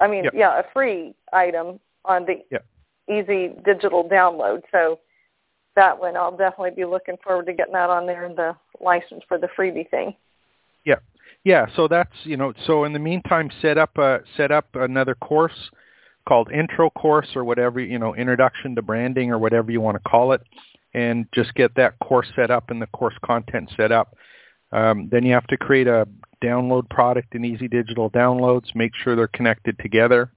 I mean, Yep. yeah, a free item on the Yep. easy digital download. So that one I'll definitely be looking forward to getting that on there and the license for the freebie thing. Yeah, yeah. So that's you know. So in the meantime, set up a set up another course called intro course or whatever you know, introduction to branding or whatever you want to call it, and just get that course set up and the course content set up. Um, then you have to create a download product in Easy Digital Downloads. Make sure they're connected together.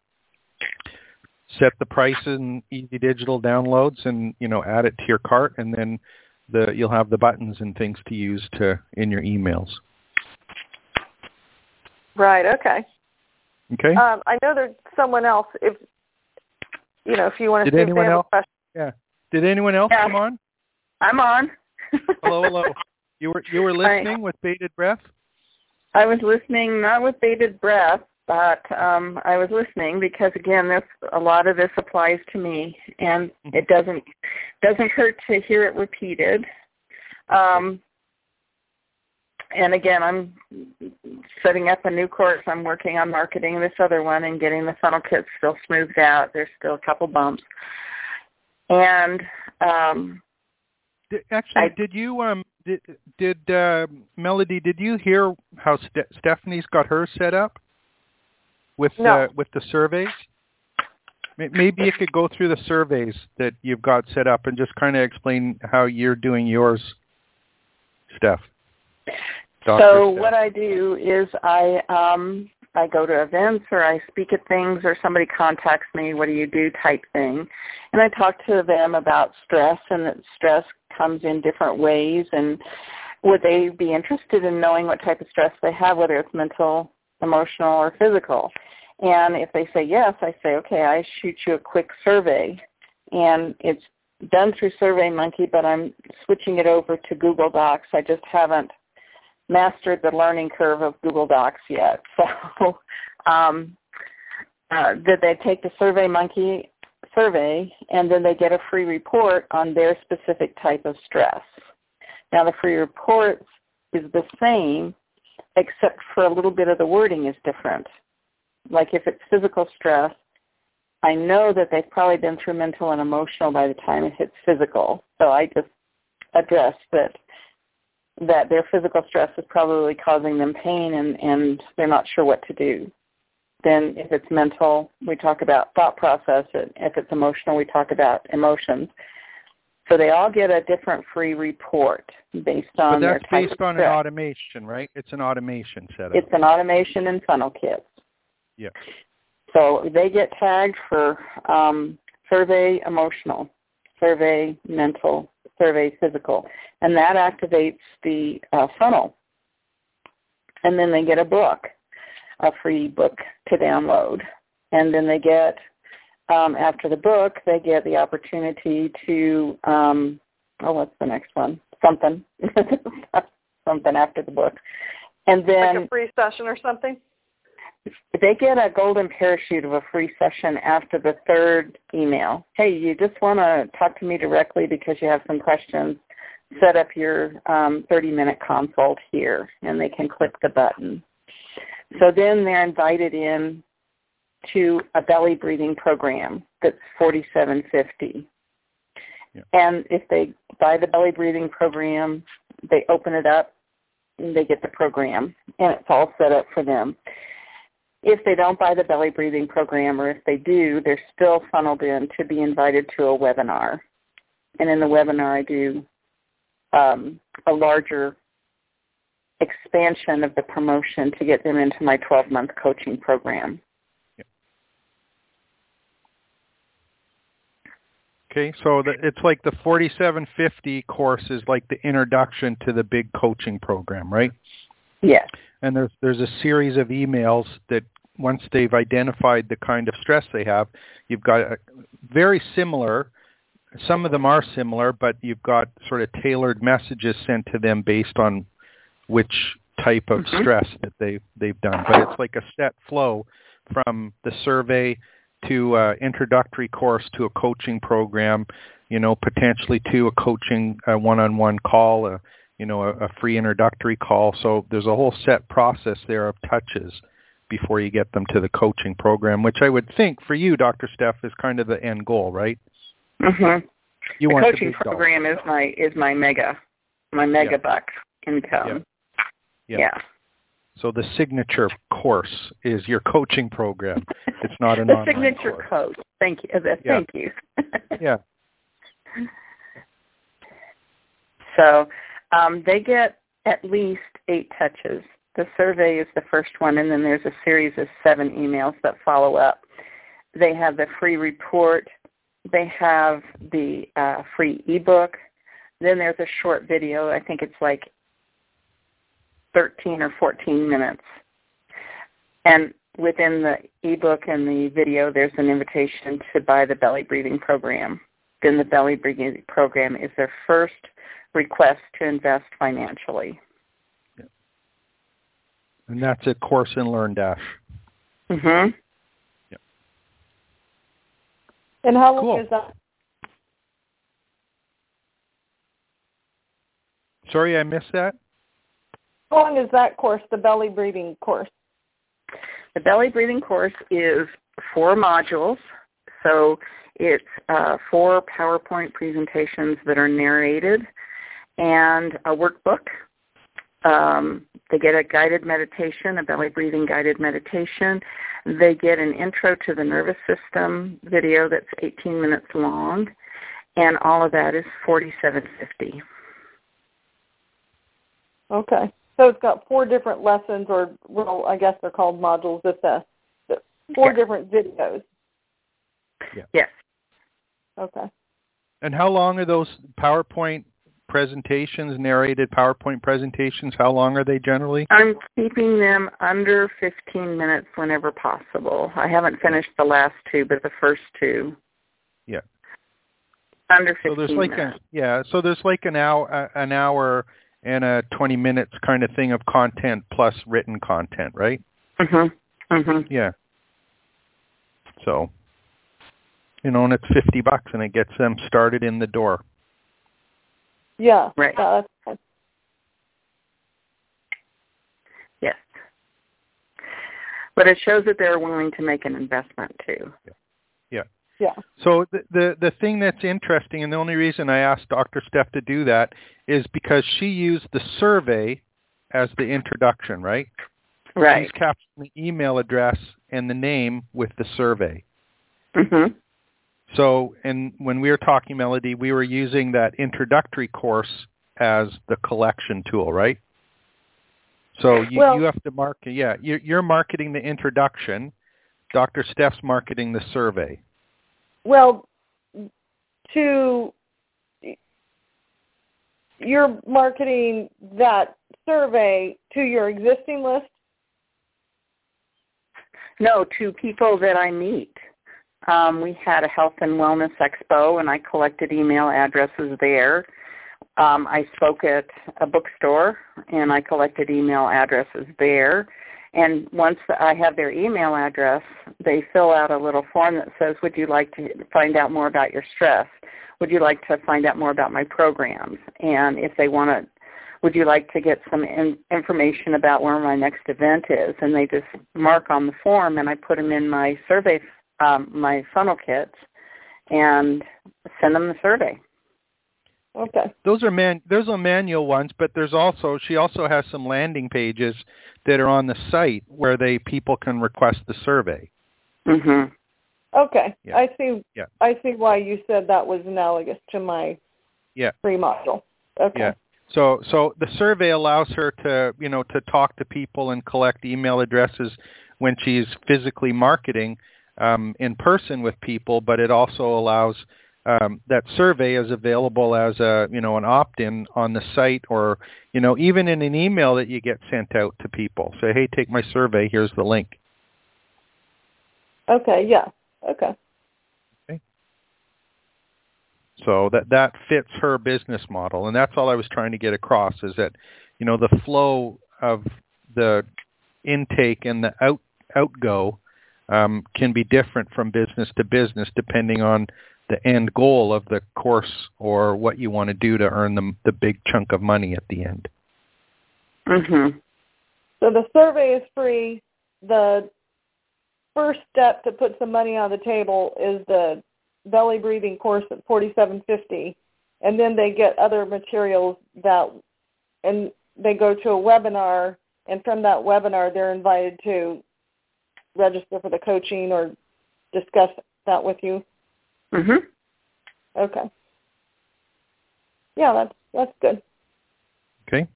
Set the price in Easy Digital Downloads, and you know, add it to your cart, and then the you'll have the buttons and things to use to in your emails. Right. Okay. Okay. Um, I know there's someone else. If you know, if you want to Did see if they anyone else-. Yeah. Did anyone else Yeah. come on? I'm on. Hello, hello. You were you were listening with bated breath. I was listening, not with bated breath, but um, I was listening because again, this a lot of this applies to me, and Mm-hmm. it doesn't doesn't hurt to hear it repeated. Um, and again, I'm setting up a new course. I'm working on marketing this other one and getting the funnel kits still smoothed out. There's still a couple bumps, and um, Did, actually, I- did you um did did uh, Melody? Did you hear how Ste- Stephanie's got her set up with No. uh, with the surveys? Maybe you could go through the surveys that you've got set up and just kind of explain how you're doing yours, Steph. Dr. So Steph. what I do is I um I go to events or I speak at things or somebody contacts me, what do you do type thing. And I talk to them about stress and that stress comes in different ways and would they be interested in knowing what type of stress they have, whether it's mental, emotional, or physical. And if they say yes, I say, okay, I shoot you a quick survey. And it's done through SurveyMonkey, but I'm switching it over to Google Docs. I just haven't mastered the learning curve of Google Docs yet. So um, uh, that they take the SurveyMonkey survey and then they get a free report on their specific type of stress. Now the free report is the same except for a little bit of the wording is different. Like if it's physical stress, I know that they've probably been through mental and emotional by the time it hits physical. So I just address that that their physical stress is probably causing them pain and, and they're not sure what to do. Then if it's mental, we talk about thought process. If it's emotional, we talk about emotions. So they all get a different free report based But on their that's type based on an automation, right? It's an automation setup. It's an automation and funnel kits. Yeah. So they get tagged for um, survey emotional, survey mental, survey physical, and that activates the uh, funnel. And then they get a book, a free book to download. And then they get, um, after the book, they get the opportunity to, um, oh, what's the next one? Something. Something after the book. And then like a free session or something. They get a golden parachute of a free session after the third email. Hey, you just want to talk to me directly because you have some questions. Set up your um, 30-minute consult here, and they can click the button. So then they're invited in to a belly breathing program that's 4750. Yeah. And if they buy the belly breathing program, they open it up, and they get the program, and it's all set up for them if they don't buy the belly breathing program or if they do, they're still funneled in to be invited to a webinar. And in the webinar, I do um, a larger expansion of the promotion to get them into my 12-month coaching program. Okay, so the, it's like the 4750 course is like the introduction to the big coaching program, right? Yes. And there's there's a series of emails that once they've identified the kind of stress they have, you've got a very similar some of them are similar, but you've got sort of tailored messages sent to them based on which type of Mhm. stress that they they've done. But it's like a set flow from the survey to uh, introductory course to a coaching program, you know, potentially to a coaching uh, one-on-one call, a, you know, a, a free introductory call. So there's a whole set process there of touches before you get them to the coaching program, which I would think for you, Dr. Steph, is kind of the end goal, right? Mhm. You the want the coaching dollar. program is my is my mega my mega Yeah. buck income. Yeah. yeah. So the signature course is your coaching program. It's not an the online signature course. code. Thank you. Uh, Yeah. Thank you. Yeah. So um, they get at least eight touches. The survey is the first one, and then there's a series of seven emails that follow up. They have the free report. They have the uh, free ebook. Then there's a short video. I think it's like 13 or 14 minutes. And within the ebook and the video, there's an invitation to buy the belly breathing program. Then the belly breathing program is their first request to invest financially. And that's a course in LearnDash. hmm And how long Cool. is that? Sorry, I missed that. How long is that course, the belly breathing course? The belly breathing course is four modules. So it's uh, four PowerPoint presentations that are narrated and a workbook. Um, they get a guided meditation, a belly breathing guided meditation. They get an intro to the nervous system video that's 18 minutes long, and all of that is 47.50. Okay. So it's got four different lessons, or well, I guess they're called modules. It's a four Yeah. different videos. Yes. Okay. And how long are those PowerPoint presentations, narrated PowerPoint presentations? How long are they generally? I'm keeping them under 15 minutes whenever possible. I haven't finished the last two, but the first two. Yeah. Under 15 So there's like minutes. a yeah, so there's like an hour an hour and a 20 minutes kind of thing of content plus written content, right? Mhm. Mhm. Yeah. So, you know, and it's 50 bucks and it gets them started in the door. Yeah. Right. Yeah, that's fine. Yes. But it shows that they're willing to make an investment too. Yeah. Yeah. So the, the the thing that's interesting, and the only reason I asked Dr. Steph to do that is because she used the survey as the introduction, right? Right. She's capturing the email address and the name with the survey. Mhm. So, and when we were talking Melody, we were using that introductory course as the collection tool, right? So you, Well- you have to market, yeah, you're, you're marketing the introduction. Dr. Steph's marketing the survey. Well, to you're marketing that survey to your existing list. No, to people that I meet. Um, we had a health and wellness expo, and I collected email addresses there. Um, I spoke at a bookstore, and I collected email addresses there. And once I have their email address, they fill out a little form that says, "Would you like to find out more about your stress? Would you like to find out more about my programs?" And if they want to would you like to get some in, information about where my next event is? And they just mark on the form, and I put them in my survey, um, my funnel kits, and send them the survey. Okay. Those are man those are manual ones, but there's also she also has some landing pages that are on the site where they people can request the survey. Mhm. Okay. Yeah. I see. Yeah. I see why you said that was analogous to my Yeah. free module. Okay. Yeah. So so the survey allows her to, you know, to talk to people and collect email addresses when she's physically marketing um, in person with people, but it also allows um, that survey is available as a, you know, an opt-in on the site or, you know, even in an email that you get sent out to people. Say, hey, take my survey. Here's the link. Okay. Yeah. Okay. So that that fits her business model, and that's all I was trying to get across is that you know the flow of the intake and the out outgo um, can be different from business to business depending on the end goal of the course or what you want to do to earn the the big chunk of money at the end. Mhm. So the survey is free. The first step to put some money on the table is the belly breathing course at 4750 and then they get other materials that and they go to a webinar and from that webinar they're invited to register for the coaching or discuss that with you Mhm. okay yeah that's that's good Okay.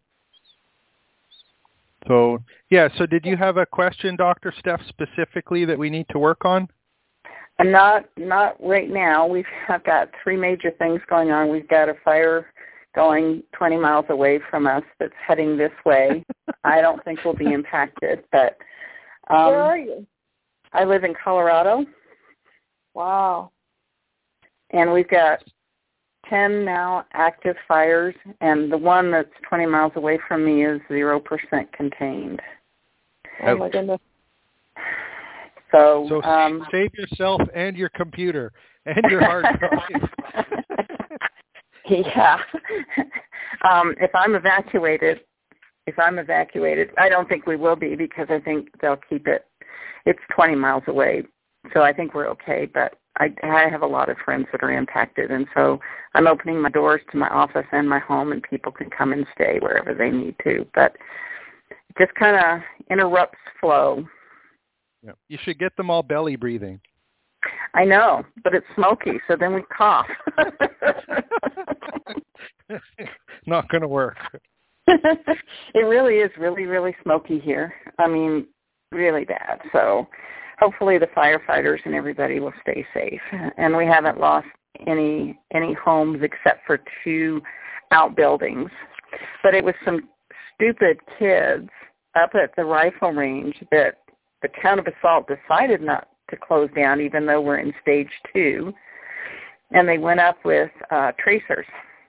So yeah, so did you have a question, Dr. Steph, specifically that we need to work on? And not not right now. We've have got three major things going on. We've got a fire going 20 miles away from us that's heading this way. I don't think we'll be impacted, but um, where are you I live in Colorado, wow and we've got 10 now active fires, and the one that's 20 miles away from me is 0% contained. oh my goodness So, So um, save yourself and your computer and your hard drive. yeah. um, if I'm evacuated, if I'm evacuated, I don't think we will be because I think they'll keep it. It's 20 miles away, so I think we're okay. But I, I have a lot of friends that are impacted, and so I'm opening my doors to my office and my home, and people can come and stay wherever they need to. But it just kind of interrupts flow. Yeah. You should get them all belly breathing. I know, but it's smoky, so then we cough. Not going to work. it really is really, really smoky here. I mean, really bad. So hopefully the firefighters and everybody will stay safe. And we haven't lost any any homes except for two outbuildings. But it was some stupid kids up at the rifle range that the town of Basalt decided not to close down even though we're in stage two. And they went up with uh tracers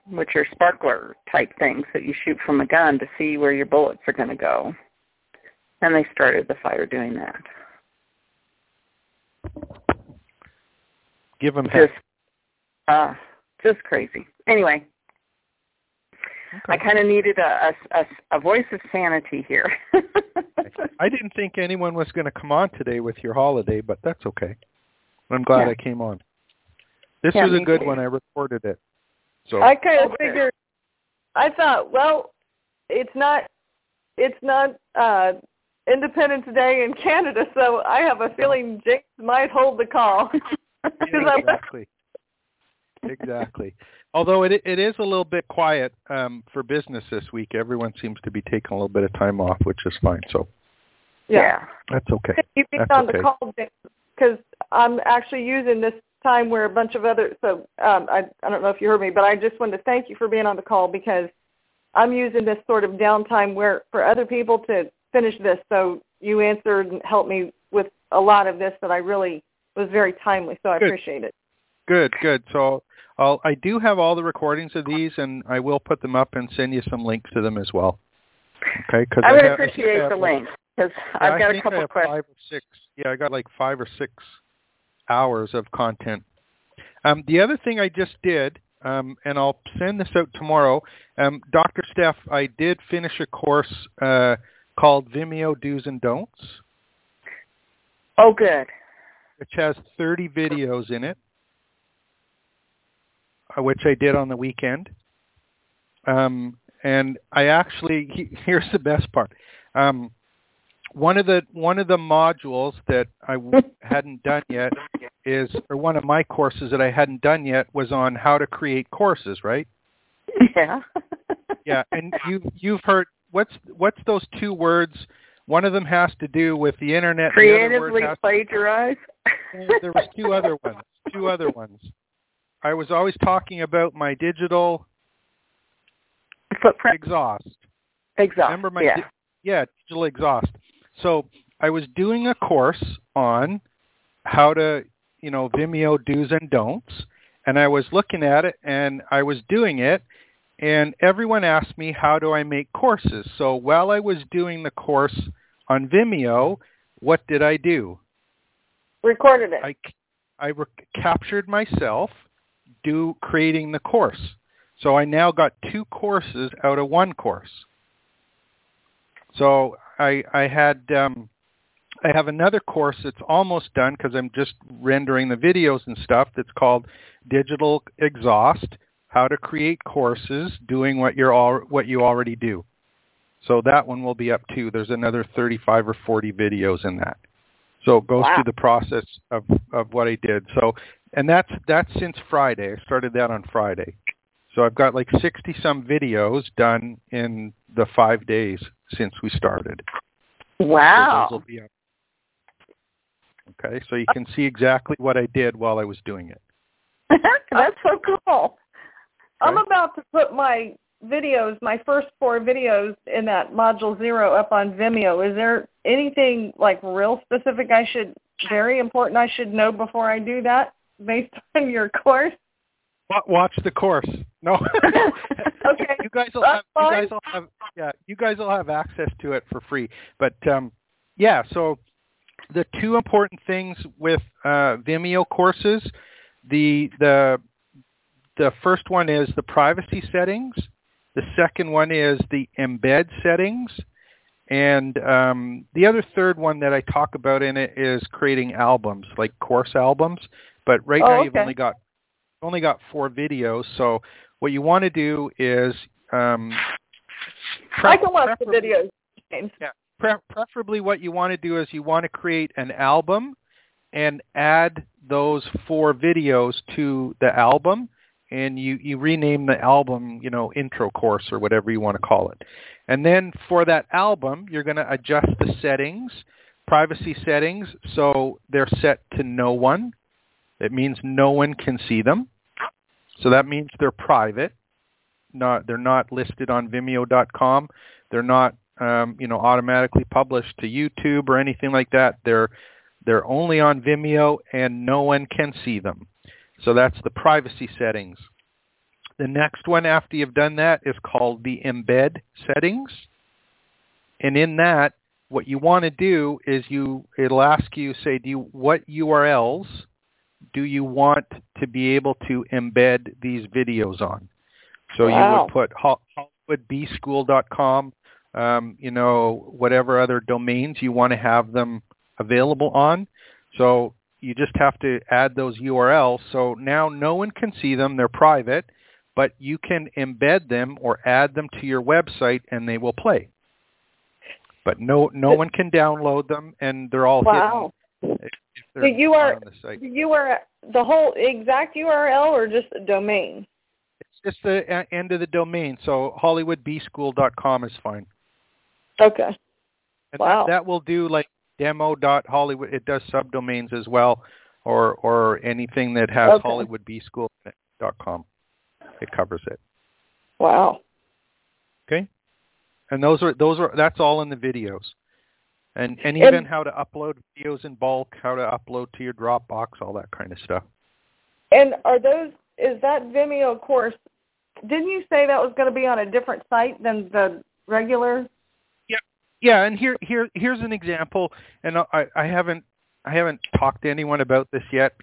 which are sparkler type things that you shoot from a gun to see where your bullets are going to go. And they started the fire doing that. Give them heck. Just, uh, just crazy. Anyway, I kind of needed a, a, a, a voice of sanity here. I didn't think anyone was going to come on today with your holiday, but that's okay. I'm glad Yeah. I came on. This Yeah, was a good too. one. I recorded it. So I kind of Okay. figured. I thought, well, it's not, it's not uh Independence Day in Canada, so I have a feeling James might hold the call. Exactly. exactly. Although it it is a little bit quiet um, for business this week. Everyone seems to be taking a little bit of time off, which is fine. So yeah. that's okay. you being That's on okay. the call because I'm actually using this time where a bunch of other. So um, I I don't know if you heard me, but I just wanted to thank you for being on the call because I'm using this sort of downtime where for other people to finish this. So you answered and helped me with a lot of this that I really was very timely. So I Good. appreciate it. Good, good. So I'll, I do have all the recordings of these, and I will put them up and send you some links to them as well. Okay, because I would have, appreciate I the links because I've I got a think I couple have questions. Five or six. Yeah, I got like five or six hours of content. Um, the other thing I just did, um, and I'll send this out tomorrow. Um, Dr. Steph, I did finish a course uh, called Vimeo Do's and Don'ts, Oh, good. which has 30 videos in it, uh, which I did on the weekend. Um, and I actually he, here's the best part. Um, one of the one of the modules that I hadn't done yet is, or one of my courses that I hadn't done yet was on how to create courses, right? Yeah. Yeah, and you you've heard what's what's those two words? One of them has to do with the internet. the Creatively has plagiarize. there was two other ones. Two other ones. I was always talking about my digital Footprint. exhaust. Exhaust. Remember my yeah. di- yeah, digital exhaust. So I was doing a course on how to, you know, Vimeo do's and don'ts, and I was looking at it and I was doing it and everyone asked me how do I make courses. So while I was doing the course on Vimeo, what did I do? Recorded it. I, I re- captured myself do creating the course. So I now got two courses out of one course. So I I had um, I have another course that's almost done because I'm just rendering the videos and stuff. That's called Digital Exhaust: How to Create Courses Doing What You're all what you already do. So that one will be up too. There's another 35 or 40 videos in that. So it goes Wow. through the process of of what I did. So and that's that's since Friday. I started that on Friday. So I've got like 60 some videos done in the 5 days since we started. Wow. will be up. Okay, so you can see exactly what I did while I was doing it. That's so cool. I'm about to put my videos, my first four videos in that module zero up on Vimeo. Is there anything like real specific I should, very important I should know before I do that based on your course? Wa- Watch the course. No. Okay. You guys will have you guys will have yeah, you guys will have access to it for free. But um yeah, so the two important things with uh Vimeo courses, the the the first one is the privacy settings. The second one is the embed settings. And um, the other third one that I talk about in it is creating albums, like course albums. But right Oh, now you've okay. only got only got four videos. So what you want to do is um, pre- I can watch the videos. James. pre- preferably what you want to do is you want to create an album and add those four videos to the album and you, you rename the album, you know, intro course or whatever you want to call it. And then for that album, you're going to adjust the settings, privacy settings, so they're set to no one. It means no one can see them. So that means they're private. Not they're not listed on Vimeo.com. They're not um, you know automatically published to YouTube or anything like that. They're they're only on Vimeo and no one can see them. So that's the privacy settings. The next one after you've done that is called the embed settings. And in that, what you want to do is you it'll ask you say do you what URLs do you want to be able to embed these videos on? So you would put ho- hollywoodbschool.com, um, you know, whatever other domains you want to have them available on. So you just have to add those URLs. So now no one can see them; they're private, but you can embed them or add them to your website, and they will play. But no, no one can download them, and they're all Wow. hidden. If they're The UR on the. The URL, the whole exact URL or just the domain? It's just the end of the domain. So hollywoodbschool.com is fine. Okay. And Wow. that, that will do like demo.hollywood. It does subdomains as well, or or anything that has Okay. hollywoodbschool.com. It covers it. Wow. Okay. And those are those are that's all in the videos. And and And- even how to upload videos in bulk, how to upload to your Dropbox, all that kind of stuff. And are those is that Vimeo course? Didn't you say that was going to be on a different site than the regular? Yeah, and here here here's an example, and I, I haven't I haven't talked to anyone about this yet,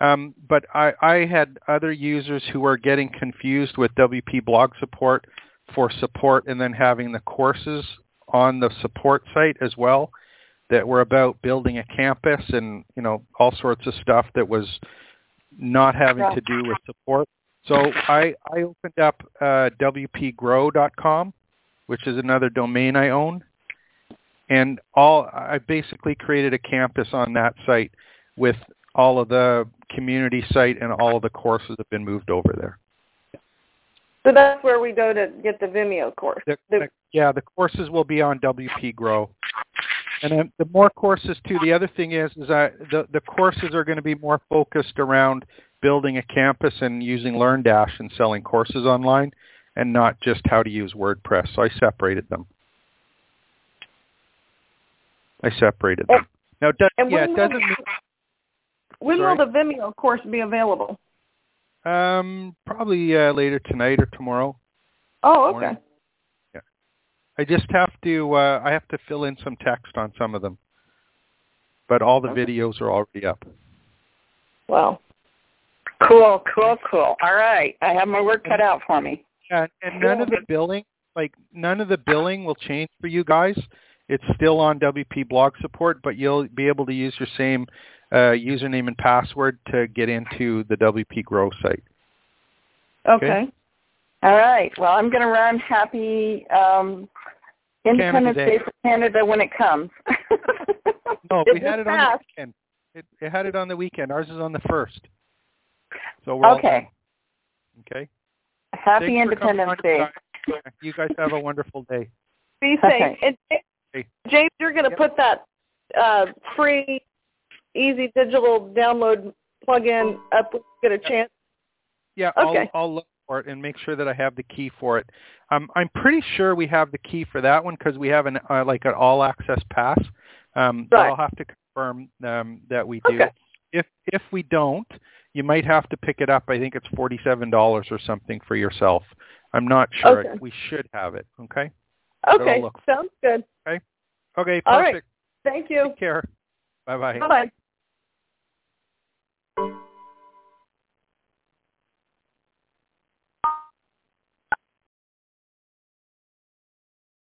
um, but I, I had other users who were getting confused with WP Blog Support for support, and then having the courses on the support site as well that were about building a campus and you know all sorts of stuff that was not having to do with support. So I I opened up uh, WPGrow.com, which is another domain I own and all I basically created a campus on that site with all of the community site and all of the courses have been moved over there. So that's where we go to get the Vimeo course. The, The- yeah, the courses will be on WP Grow. And then the more courses too, the other thing is, is that the, the courses are going to be more focused around building a campus and using LearnDash and selling courses online and not just how to use WordPress. So I separated them. I separated them. Now, does, yeah, when it will- doesn't mean when Sorry? will the Vimeo course be available? Um, probably uh, later tonight or tomorrow. Oh, okay. Morning. I just have to. Uh, I have to fill in some text on some of them, but all the Okay. videos are already up. Well, Cool, cool, cool. All right. I have my work cut out for me. Yeah, and none of the billing, like none of the billing will change for you guys. It's still on WP blog support, but you'll be able to use your same uh, username and password to get into the WP Grow site. okay. All right. Well, I'm going to run happy um, Independence Canada Day. Day for Canada when it comes. No, It we had was it on the weekend. It, it had it on the weekend. Ours is on the first. So we're Okay. Okay. Happy Thanks Independence Day. You guys have a wonderful day. Be safe. Okay. And Okay. James, you're going to Yep. put that uh, free, easy digital download plugin up when you get a chance. Yeah, Okay. I'll, I'll look for it and make sure that I have the key for it. Um, I'm pretty sure we have the key for that one because we have an uh, like an all access pass. Um, Right. I'll have to confirm um, that we do. Okay. If if we don't, you might have to pick it up. I think it's forty seven dollars or something for yourself. I'm not sure. Okay. We should have it. Okay. Okay. Sounds good. Okay. Perfect. All right. Thank you. Take care. Bye bye. Bye-bye.